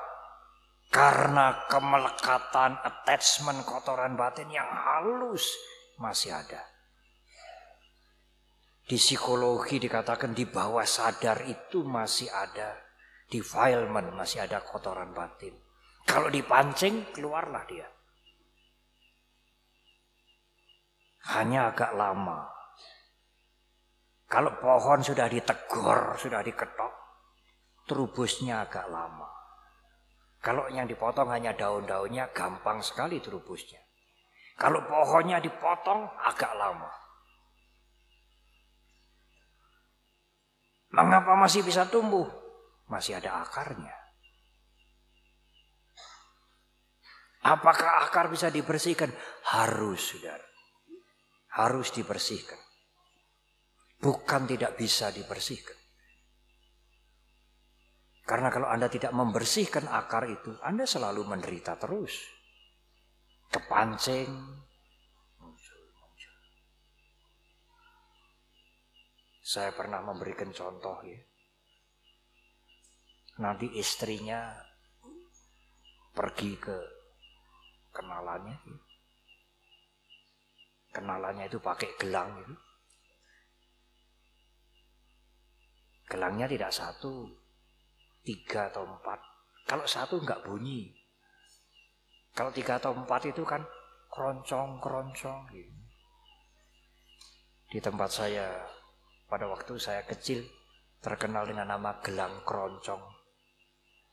Speaker 1: Karena kemelekatan, attachment, kotoran batin yang halus masih ada. Di psikologi dikatakan di bawah sadar itu masih ada defilement, masih ada kotoran batin. Kalau dipancing, keluarlah dia. Hanya agak lama. Kalau pohon sudah ditegur, sudah diketok, terubusnya agak lama. Kalau yang dipotong hanya daun-daunnya gampang sekali terubusnya. Kalau pohonnya dipotong agak lama. Mengapa masih bisa tumbuh? Masih ada akarnya. Apakah akar bisa dibersihkan? Harus, saudara. Harus dibersihkan. Bukan tidak bisa dibersihkan. Karena kalau Anda tidak membersihkan akar itu, Anda selalu menderita terus. Kepancing, Saya pernah memberikan contoh ya. Nanti istrinya pergi ke kenalannya. Ya. Kenalannya itu pakai gelang itu. Gelangnya tidak satu, tiga atau empat. Kalau satu nggak bunyi. Kalau tiga atau empat itu kan keroncong-keroncong. Gitu. Di tempat saya pada waktu saya kecil terkenal dengan nama gelang keroncong.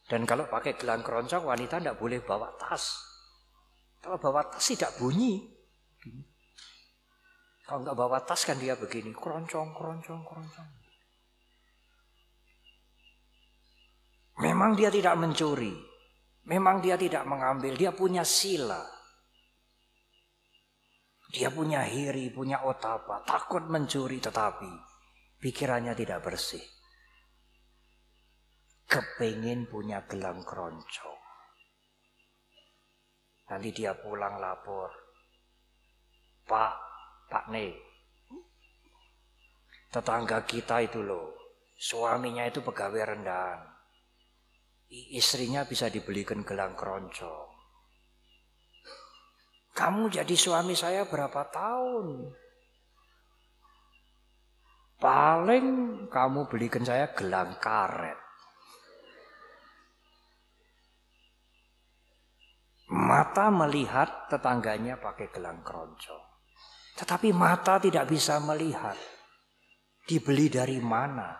Speaker 1: Dan kalau pakai gelang keroncong wanita tidak boleh bawa tas. Kalau bawa tas tidak bunyi. Kalau nggak bawa tas kan dia begini, keroncong, keroncong, keroncong. Memang dia tidak mencuri. Memang dia tidak mengambil. Dia punya sila. Dia punya hiri, punya otapa. Takut mencuri tetapi pikirannya tidak bersih. Kepingin punya gelang keroncong. Nanti dia pulang lapor. Pak, Pak Ne. Tetangga kita itu loh. Suaminya itu pegawai rendahan istrinya bisa dibelikan gelang keroncong. Kamu jadi suami saya berapa tahun? Paling kamu belikan saya gelang karet. Mata melihat tetangganya pakai gelang keroncong. Tetapi mata tidak bisa melihat. Dibeli dari mana?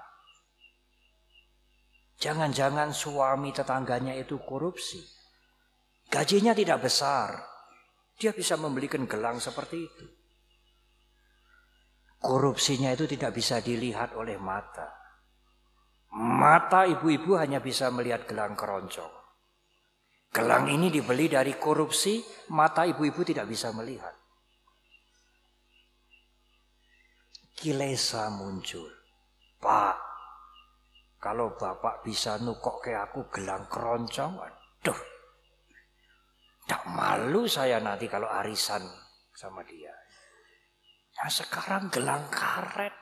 Speaker 1: Jangan-jangan suami tetangganya itu korupsi. Gajinya tidak besar. Dia bisa membelikan gelang seperti itu. Korupsinya itu tidak bisa dilihat oleh mata. Mata ibu-ibu hanya bisa melihat gelang keroncong. Gelang ini dibeli dari korupsi, mata ibu-ibu tidak bisa melihat. Kilesa muncul. Pak, kalau bapak bisa nukok ke aku gelang keroncong, aduh, tak malu saya nanti kalau arisan sama dia. Nah sekarang gelang karet.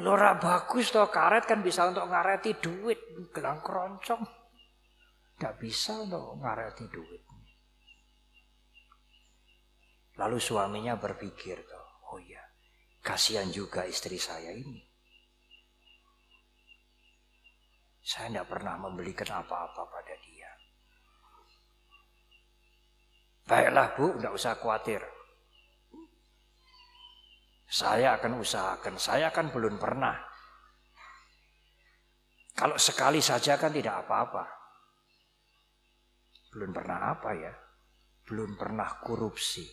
Speaker 1: Lora bagus toh karet kan bisa untuk ngareti duit. Gelang keroncong. Tidak bisa untuk ngareti duit. Lalu suaminya berpikir toh, oh ya, kasihan juga istri saya ini. Saya tidak pernah membelikan apa-apa pada dia. Baiklah bu, tidak usah khawatir. Saya akan usahakan, saya kan belum pernah. Kalau sekali saja kan tidak apa-apa. Belum pernah apa ya? Belum pernah korupsi.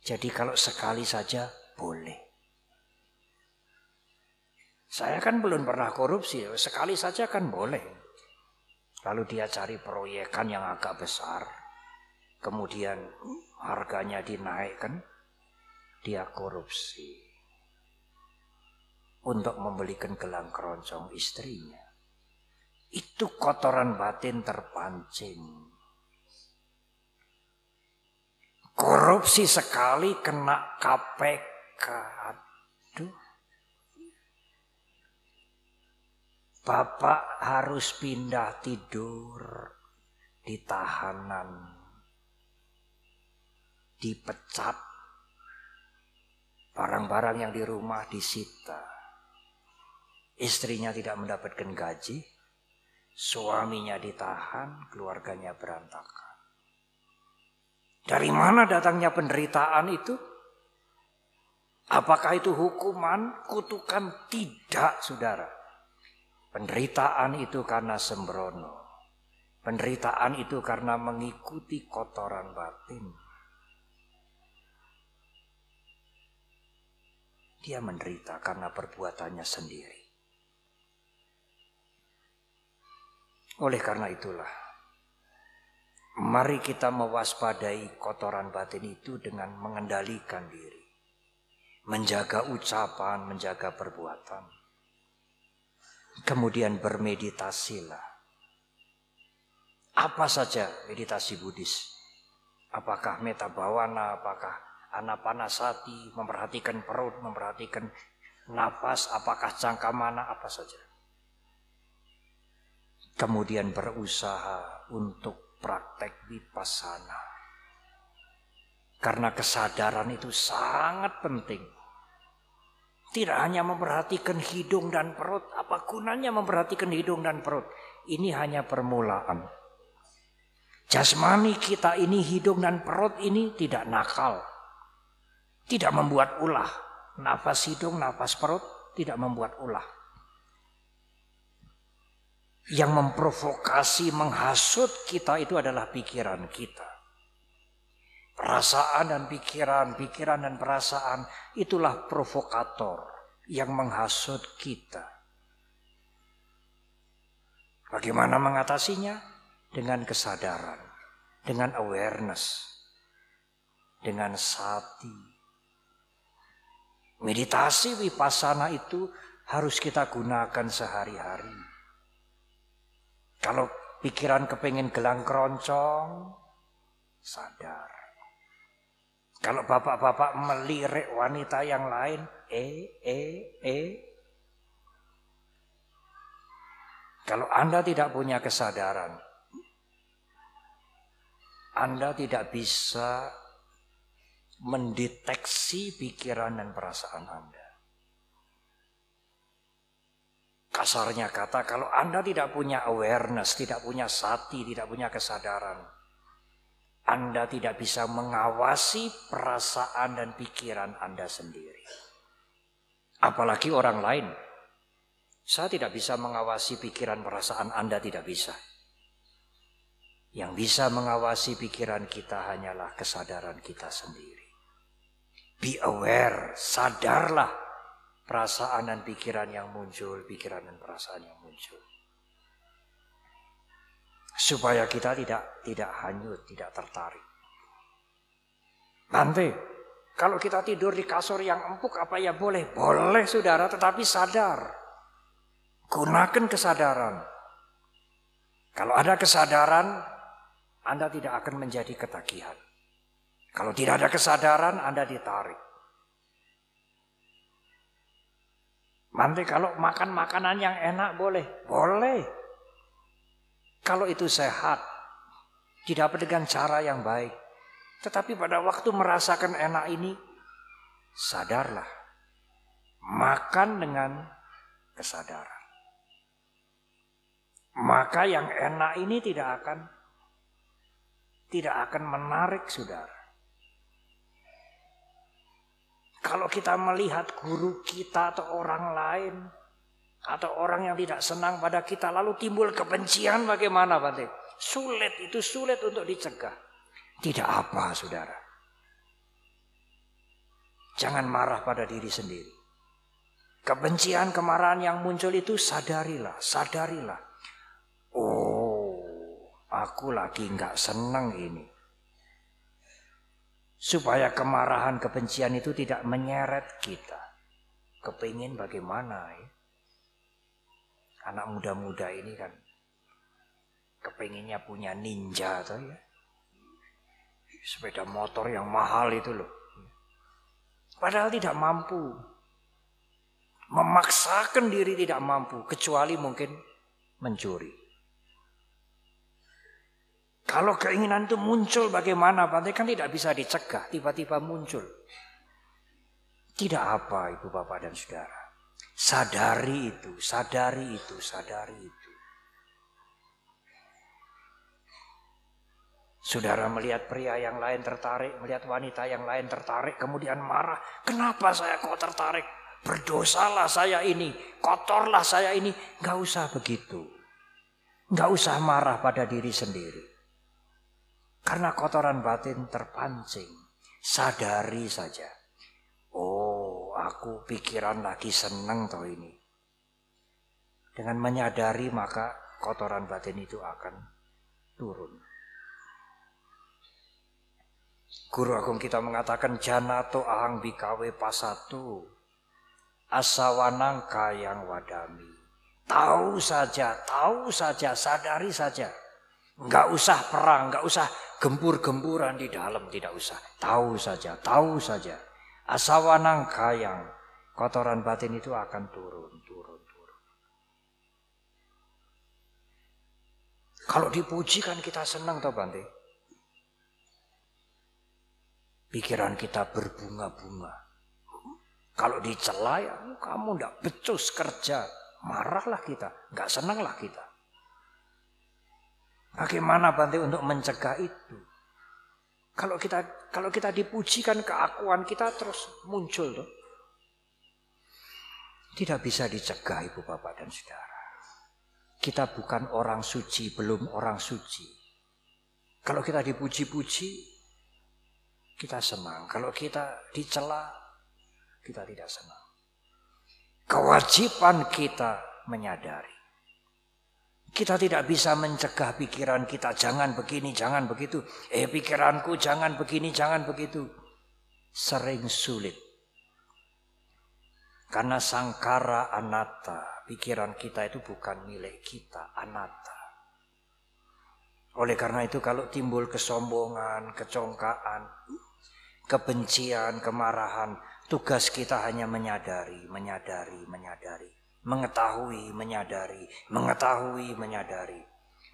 Speaker 1: Jadi kalau sekali saja boleh. Saya kan belum pernah korupsi, sekali saja kan boleh. Lalu dia cari proyekan yang agak besar kemudian harganya dinaikkan, dia korupsi untuk membelikan gelang keroncong istrinya. Itu kotoran batin terpancing. Korupsi sekali kena KPK. Aduh. Bapak harus pindah tidur di tahanan dipecat. Barang-barang yang di rumah disita. Istrinya tidak mendapatkan gaji, suaminya ditahan, keluarganya berantakan. Dari mana datangnya penderitaan itu? Apakah itu hukuman, kutukan? Tidak, saudara. Penderitaan itu karena sembrono. Penderitaan itu karena mengikuti kotoran batin. Dia menderita karena perbuatannya sendiri. Oleh karena itulah, mari kita mewaspadai kotoran batin itu dengan mengendalikan diri. Menjaga ucapan, menjaga perbuatan. Kemudian bermeditasilah. Apa saja meditasi Buddhis. Apakah meta bawana, apakah anapanasati, memperhatikan perut, memperhatikan nafas, apakah cangka mana, apa saja. Kemudian berusaha untuk praktek vipassana. Karena kesadaran itu sangat penting. Tidak hanya memperhatikan hidung dan perut, apa gunanya memperhatikan hidung dan perut? Ini hanya permulaan. Jasmani kita ini hidung dan perut ini tidak nakal. Tidak membuat ulah. Nafas hidung, nafas perut tidak membuat ulah. Yang memprovokasi, menghasut kita itu adalah pikiran kita. Perasaan dan pikiran, pikiran dan perasaan itulah provokator yang menghasut kita. Bagaimana mengatasinya? Dengan kesadaran, dengan awareness, dengan sati, Meditasi wipasana itu harus kita gunakan sehari-hari. Kalau pikiran kepengen gelang keroncong, sadar. Kalau bapak-bapak melirik wanita yang lain, eh, eh, eh. Kalau Anda tidak punya kesadaran, Anda tidak bisa mendeteksi pikiran dan perasaan Anda. Kasarnya kata, kalau Anda tidak punya awareness, tidak punya sati, tidak punya kesadaran, Anda tidak bisa mengawasi perasaan dan pikiran Anda sendiri. Apalagi orang lain. Saya tidak bisa mengawasi pikiran perasaan Anda tidak bisa. Yang bisa mengawasi pikiran kita hanyalah kesadaran kita sendiri. Be aware, sadarlah perasaan dan pikiran yang muncul, pikiran dan perasaan yang muncul. Supaya kita tidak tidak hanyut, tidak tertarik. Nanti kalau kita tidur di kasur yang empuk apa ya boleh? Boleh saudara, tetapi sadar. Gunakan kesadaran. Kalau ada kesadaran, Anda tidak akan menjadi ketagihan. Kalau tidak ada kesadaran, Anda ditarik. Nanti kalau makan makanan yang enak boleh? Boleh. Kalau itu sehat, didapat dengan cara yang baik. Tetapi pada waktu merasakan enak ini, sadarlah. Makan dengan kesadaran maka yang enak ini tidak akan tidak akan menarik saudara. Kalau kita melihat guru kita atau orang lain atau orang yang tidak senang pada kita lalu timbul kebencian bagaimana Bante? Sulit itu sulit untuk dicegah. Tidak apa saudara. Jangan marah pada diri sendiri. Kebencian, kemarahan yang muncul itu sadarilah, sadarilah. Oh, aku lagi nggak senang ini. Supaya kemarahan kebencian itu tidak menyeret kita. Kepingin bagaimana ya? Anak muda-muda ini kan kepinginnya punya ninja tuh ya. Sepeda motor yang mahal itu loh. Padahal tidak mampu. Memaksakan diri tidak mampu. Kecuali mungkin mencuri. Kalau keinginan itu muncul bagaimana Bante kan tidak bisa dicegah, tiba-tiba muncul. Tidak apa Ibu Bapak dan Saudara. Sadari itu, sadari itu, sadari itu. Saudara melihat pria yang lain tertarik, melihat wanita yang lain tertarik, kemudian marah. Kenapa saya kok tertarik? Berdosalah saya ini, kotorlah saya ini. Gak usah begitu. Gak usah marah pada diri sendiri. Karena kotoran batin terpancing. Sadari saja. Oh, aku pikiran lagi seneng toh ini. Dengan menyadari maka kotoran batin itu akan turun. Guru Agung kita mengatakan janato ahang bikawe pasatu asawanang kayang wadami. Tahu saja, tahu saja, sadari saja. Enggak usah perang, enggak usah gempur-gempuran di dalam, tidak usah. Tahu saja, tahu saja. Asawanang kayang, kotoran batin itu akan turun, turun, turun. Kalau dipuji kan kita senang toh Bante. Pikiran kita berbunga-bunga. Kalau dicela ya kamu ndak becus kerja, marahlah kita, nggak senanglah kita. Bagaimana Bante untuk mencegah itu? Kalau kita kalau kita dipujikan keakuan kita terus muncul tuh. Tidak bisa dicegah Ibu Bapak dan Saudara. Kita bukan orang suci, belum orang suci. Kalau kita dipuji-puji, kita senang. Kalau kita dicela, kita tidak senang. Kewajiban kita menyadari kita tidak bisa mencegah pikiran kita jangan begini, jangan begitu. Eh pikiranku jangan begini, jangan begitu. Sering sulit. Karena sangkara anata, pikiran kita itu bukan milik kita, anata. Oleh karena itu kalau timbul kesombongan, kecongkaan, kebencian, kemarahan, tugas kita hanya menyadari, menyadari, menyadari mengetahui, menyadari, mengetahui, menyadari,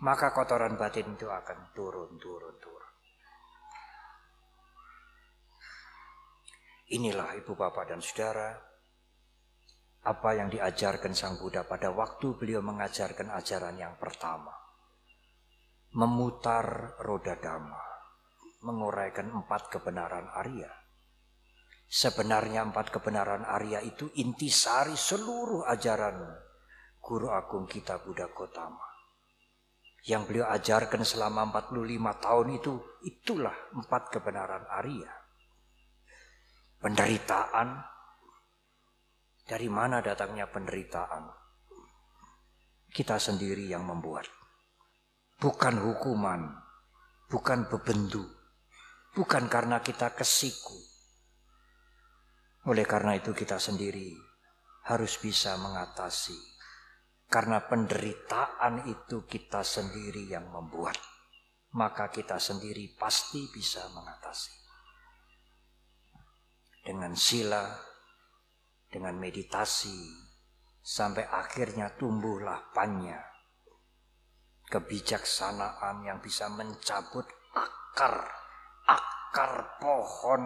Speaker 1: maka kotoran batin itu akan turun, turun, turun. Inilah ibu bapak dan saudara, apa yang diajarkan Sang Buddha pada waktu beliau mengajarkan ajaran yang pertama. Memutar roda dhamma, menguraikan empat kebenaran Arya Sebenarnya empat kebenaran Arya itu intisari seluruh ajaran Guru Agung kita Buddha Gotama. Yang beliau ajarkan selama 45 tahun itu, itulah empat kebenaran Arya. Penderitaan, dari mana datangnya penderitaan? Kita sendiri yang membuat. Bukan hukuman, bukan bebendu, bukan karena kita kesiku. Oleh karena itu kita sendiri harus bisa mengatasi. Karena penderitaan itu kita sendiri yang membuat. Maka kita sendiri pasti bisa mengatasi. Dengan sila, dengan meditasi, sampai akhirnya tumbuhlah pannya. Kebijaksanaan yang bisa mencabut akar, akar pohon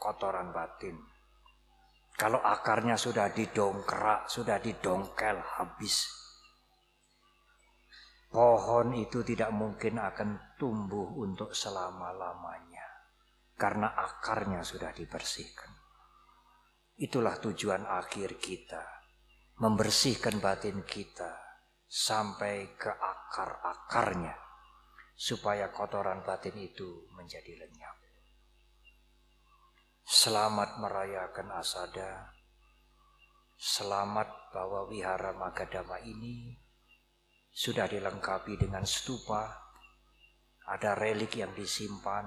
Speaker 1: kotoran batin kalau akarnya sudah didongkrak, sudah didongkel habis. Pohon itu tidak mungkin akan tumbuh untuk selama-lamanya. Karena akarnya sudah dibersihkan. Itulah tujuan akhir kita. Membersihkan batin kita sampai ke akar-akarnya. Supaya kotoran batin itu menjadi lenyap. Selamat merayakan Asada. Selamat bahwa wihara Magadama ini sudah dilengkapi dengan stupa. Ada relik yang disimpan.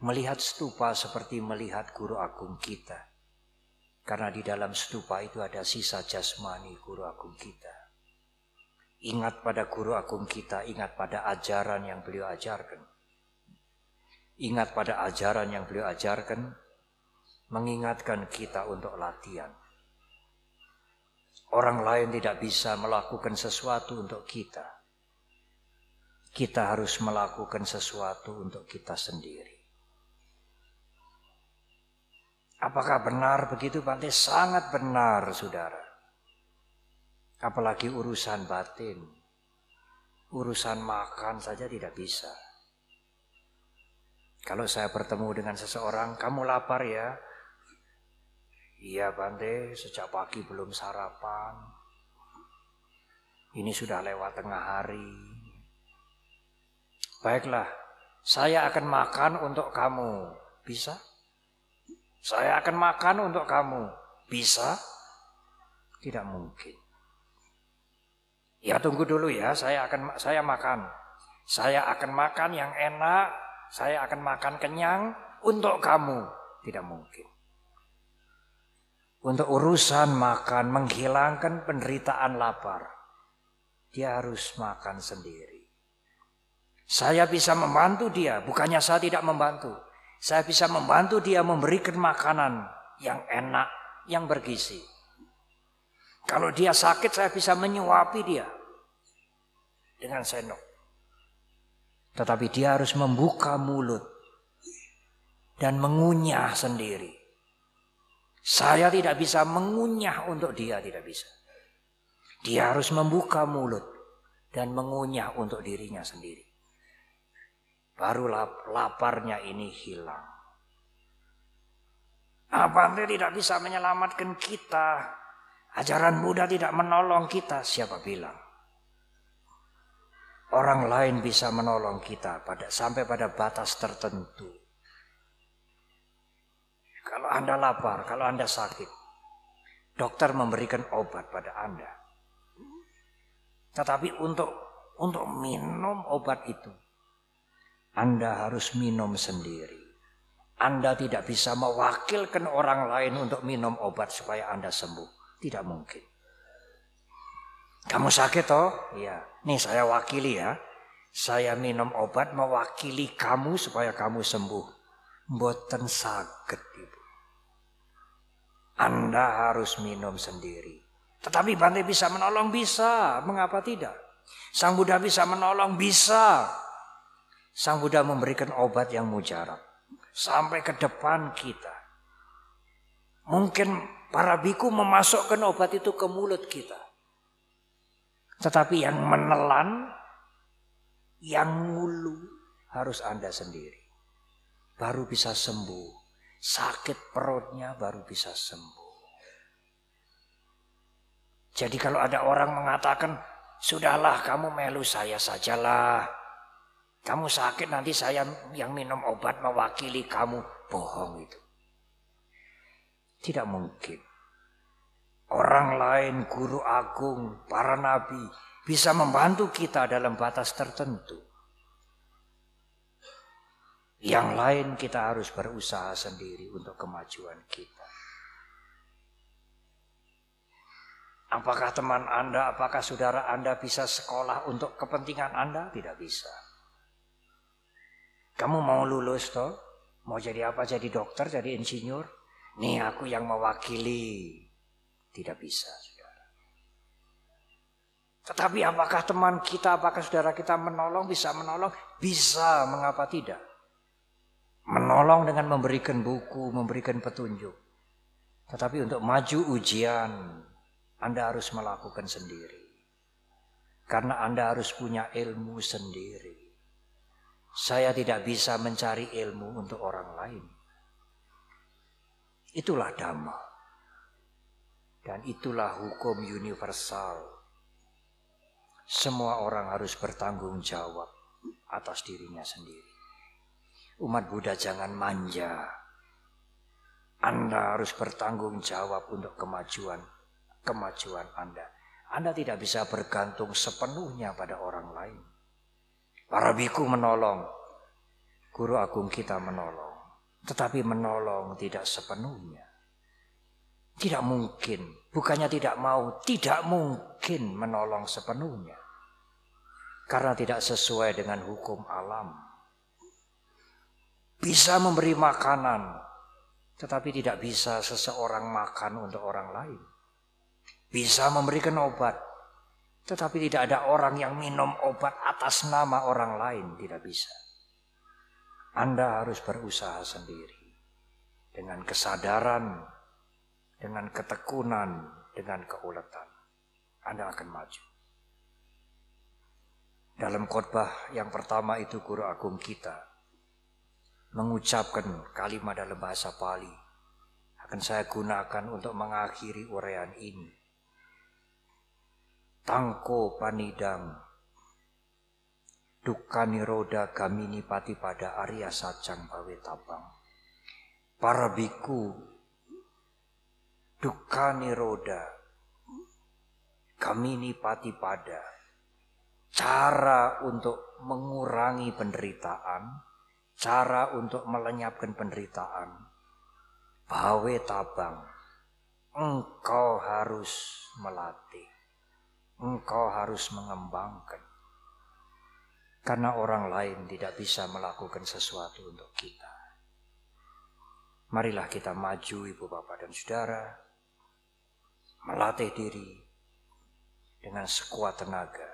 Speaker 1: Melihat stupa seperti melihat guru agung kita. Karena di dalam stupa itu ada sisa jasmani guru agung kita. Ingat pada guru agung kita, ingat pada ajaran yang beliau ajarkan Ingat pada ajaran yang beliau ajarkan, mengingatkan kita untuk latihan. Orang lain tidak bisa melakukan sesuatu untuk kita. Kita harus melakukan sesuatu untuk kita sendiri. Apakah benar begitu Bante? Sangat benar saudara. Apalagi urusan batin. Urusan makan saja tidak bisa. Kalau saya bertemu dengan seseorang, kamu lapar ya? Iya Bante, sejak pagi belum sarapan. Ini sudah lewat tengah hari. Baiklah, saya akan makan untuk kamu. Bisa? Saya akan makan untuk kamu. Bisa? Tidak mungkin. Ya tunggu dulu ya, saya akan saya makan. Saya akan makan yang enak, saya akan makan kenyang untuk kamu. Tidak mungkin. Untuk urusan makan, menghilangkan penderitaan lapar. Dia harus makan sendiri. Saya bisa membantu dia, bukannya saya tidak membantu. Saya bisa membantu dia memberikan makanan yang enak, yang bergizi. Kalau dia sakit, saya bisa menyuapi dia dengan sendok. Tetapi dia harus membuka mulut dan mengunyah sendiri. Saya tidak bisa mengunyah untuk dia, tidak bisa. Dia harus membuka mulut dan mengunyah untuk dirinya sendiri. Baru laparnya ini hilang. Anda tidak bisa menyelamatkan kita? Ajaran Buddha tidak menolong kita, siapa bilang? Orang lain bisa menolong kita pada sampai pada batas tertentu. Kalau Anda lapar, kalau Anda sakit, dokter memberikan obat pada Anda. Tetapi untuk untuk minum obat itu, Anda harus minum sendiri. Anda tidak bisa mewakilkan orang lain untuk minum obat supaya Anda sembuh. Tidak mungkin. Kamu sakit toh? Iya. Nih saya wakili ya. Saya minum obat mewakili kamu supaya kamu sembuh. Mboten sakit ibu. Anda harus minum sendiri. Tetapi Bante bisa menolong bisa. Mengapa tidak? Sang Buddha bisa menolong bisa. Sang Buddha memberikan obat yang mujarab. Sampai ke depan kita. Mungkin para biku memasukkan obat itu ke mulut kita. Tetapi yang menelan, yang ngulu harus Anda sendiri. Baru bisa sembuh. Sakit perutnya baru bisa sembuh. Jadi kalau ada orang mengatakan, sudahlah kamu melu saya sajalah. Kamu sakit nanti saya yang minum obat mewakili kamu. Bohong itu. Tidak mungkin. Orang lain, guru agung, para nabi bisa membantu kita dalam batas tertentu. Yang lain kita harus berusaha sendiri untuk kemajuan kita. Apakah teman Anda, apakah saudara Anda bisa sekolah untuk kepentingan Anda? Tidak bisa. Kamu mau lulus toh? Mau jadi apa? Jadi dokter, jadi insinyur? Nih aku yang mewakili. Tidak bisa, saudara. Tetapi apakah teman kita, apakah saudara kita menolong, bisa menolong? Bisa, mengapa tidak? Menolong dengan memberikan buku, memberikan petunjuk. Tetapi untuk maju ujian, Anda harus melakukan sendiri. Karena Anda harus punya ilmu sendiri. Saya tidak bisa mencari ilmu untuk orang lain. Itulah dhamma. Dan itulah hukum universal. Semua orang harus bertanggung jawab atas dirinya sendiri. Umat Buddha jangan manja. Anda harus bertanggung jawab untuk kemajuan kemajuan Anda. Anda tidak bisa bergantung sepenuhnya pada orang lain. Para biku menolong, guru agung kita menolong, tetapi menolong tidak sepenuhnya. Tidak mungkin, bukannya tidak mau, tidak mungkin menolong sepenuhnya. Karena tidak sesuai dengan hukum alam bisa memberi makanan, tetapi tidak bisa seseorang makan untuk orang lain. Bisa memberikan obat, tetapi tidak ada orang yang minum obat atas nama orang lain, tidak bisa. Anda harus berusaha sendiri dengan kesadaran, dengan ketekunan, dengan keuletan. Anda akan maju. Dalam khotbah yang pertama itu guru agung kita mengucapkan kalimat dalam bahasa Pali akan saya gunakan untuk mengakhiri uraian ini. Tangko panidang dukani roda gamini pati pada Arya Sajang Bawe Tabang. Para biku dukani roda gamini pati pada cara untuk mengurangi penderitaan cara untuk melenyapkan penderitaan. Bawe tabang, engkau harus melatih, engkau harus mengembangkan. Karena orang lain tidak bisa melakukan sesuatu untuk kita. Marilah kita maju ibu bapak dan saudara, melatih diri dengan sekuat tenaga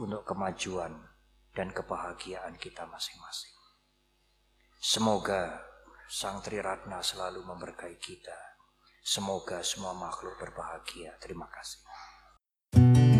Speaker 1: untuk kemajuan dan kebahagiaan kita masing-masing. Semoga Sang Triratna selalu memberkahi kita. Semoga semua makhluk berbahagia. Terima kasih.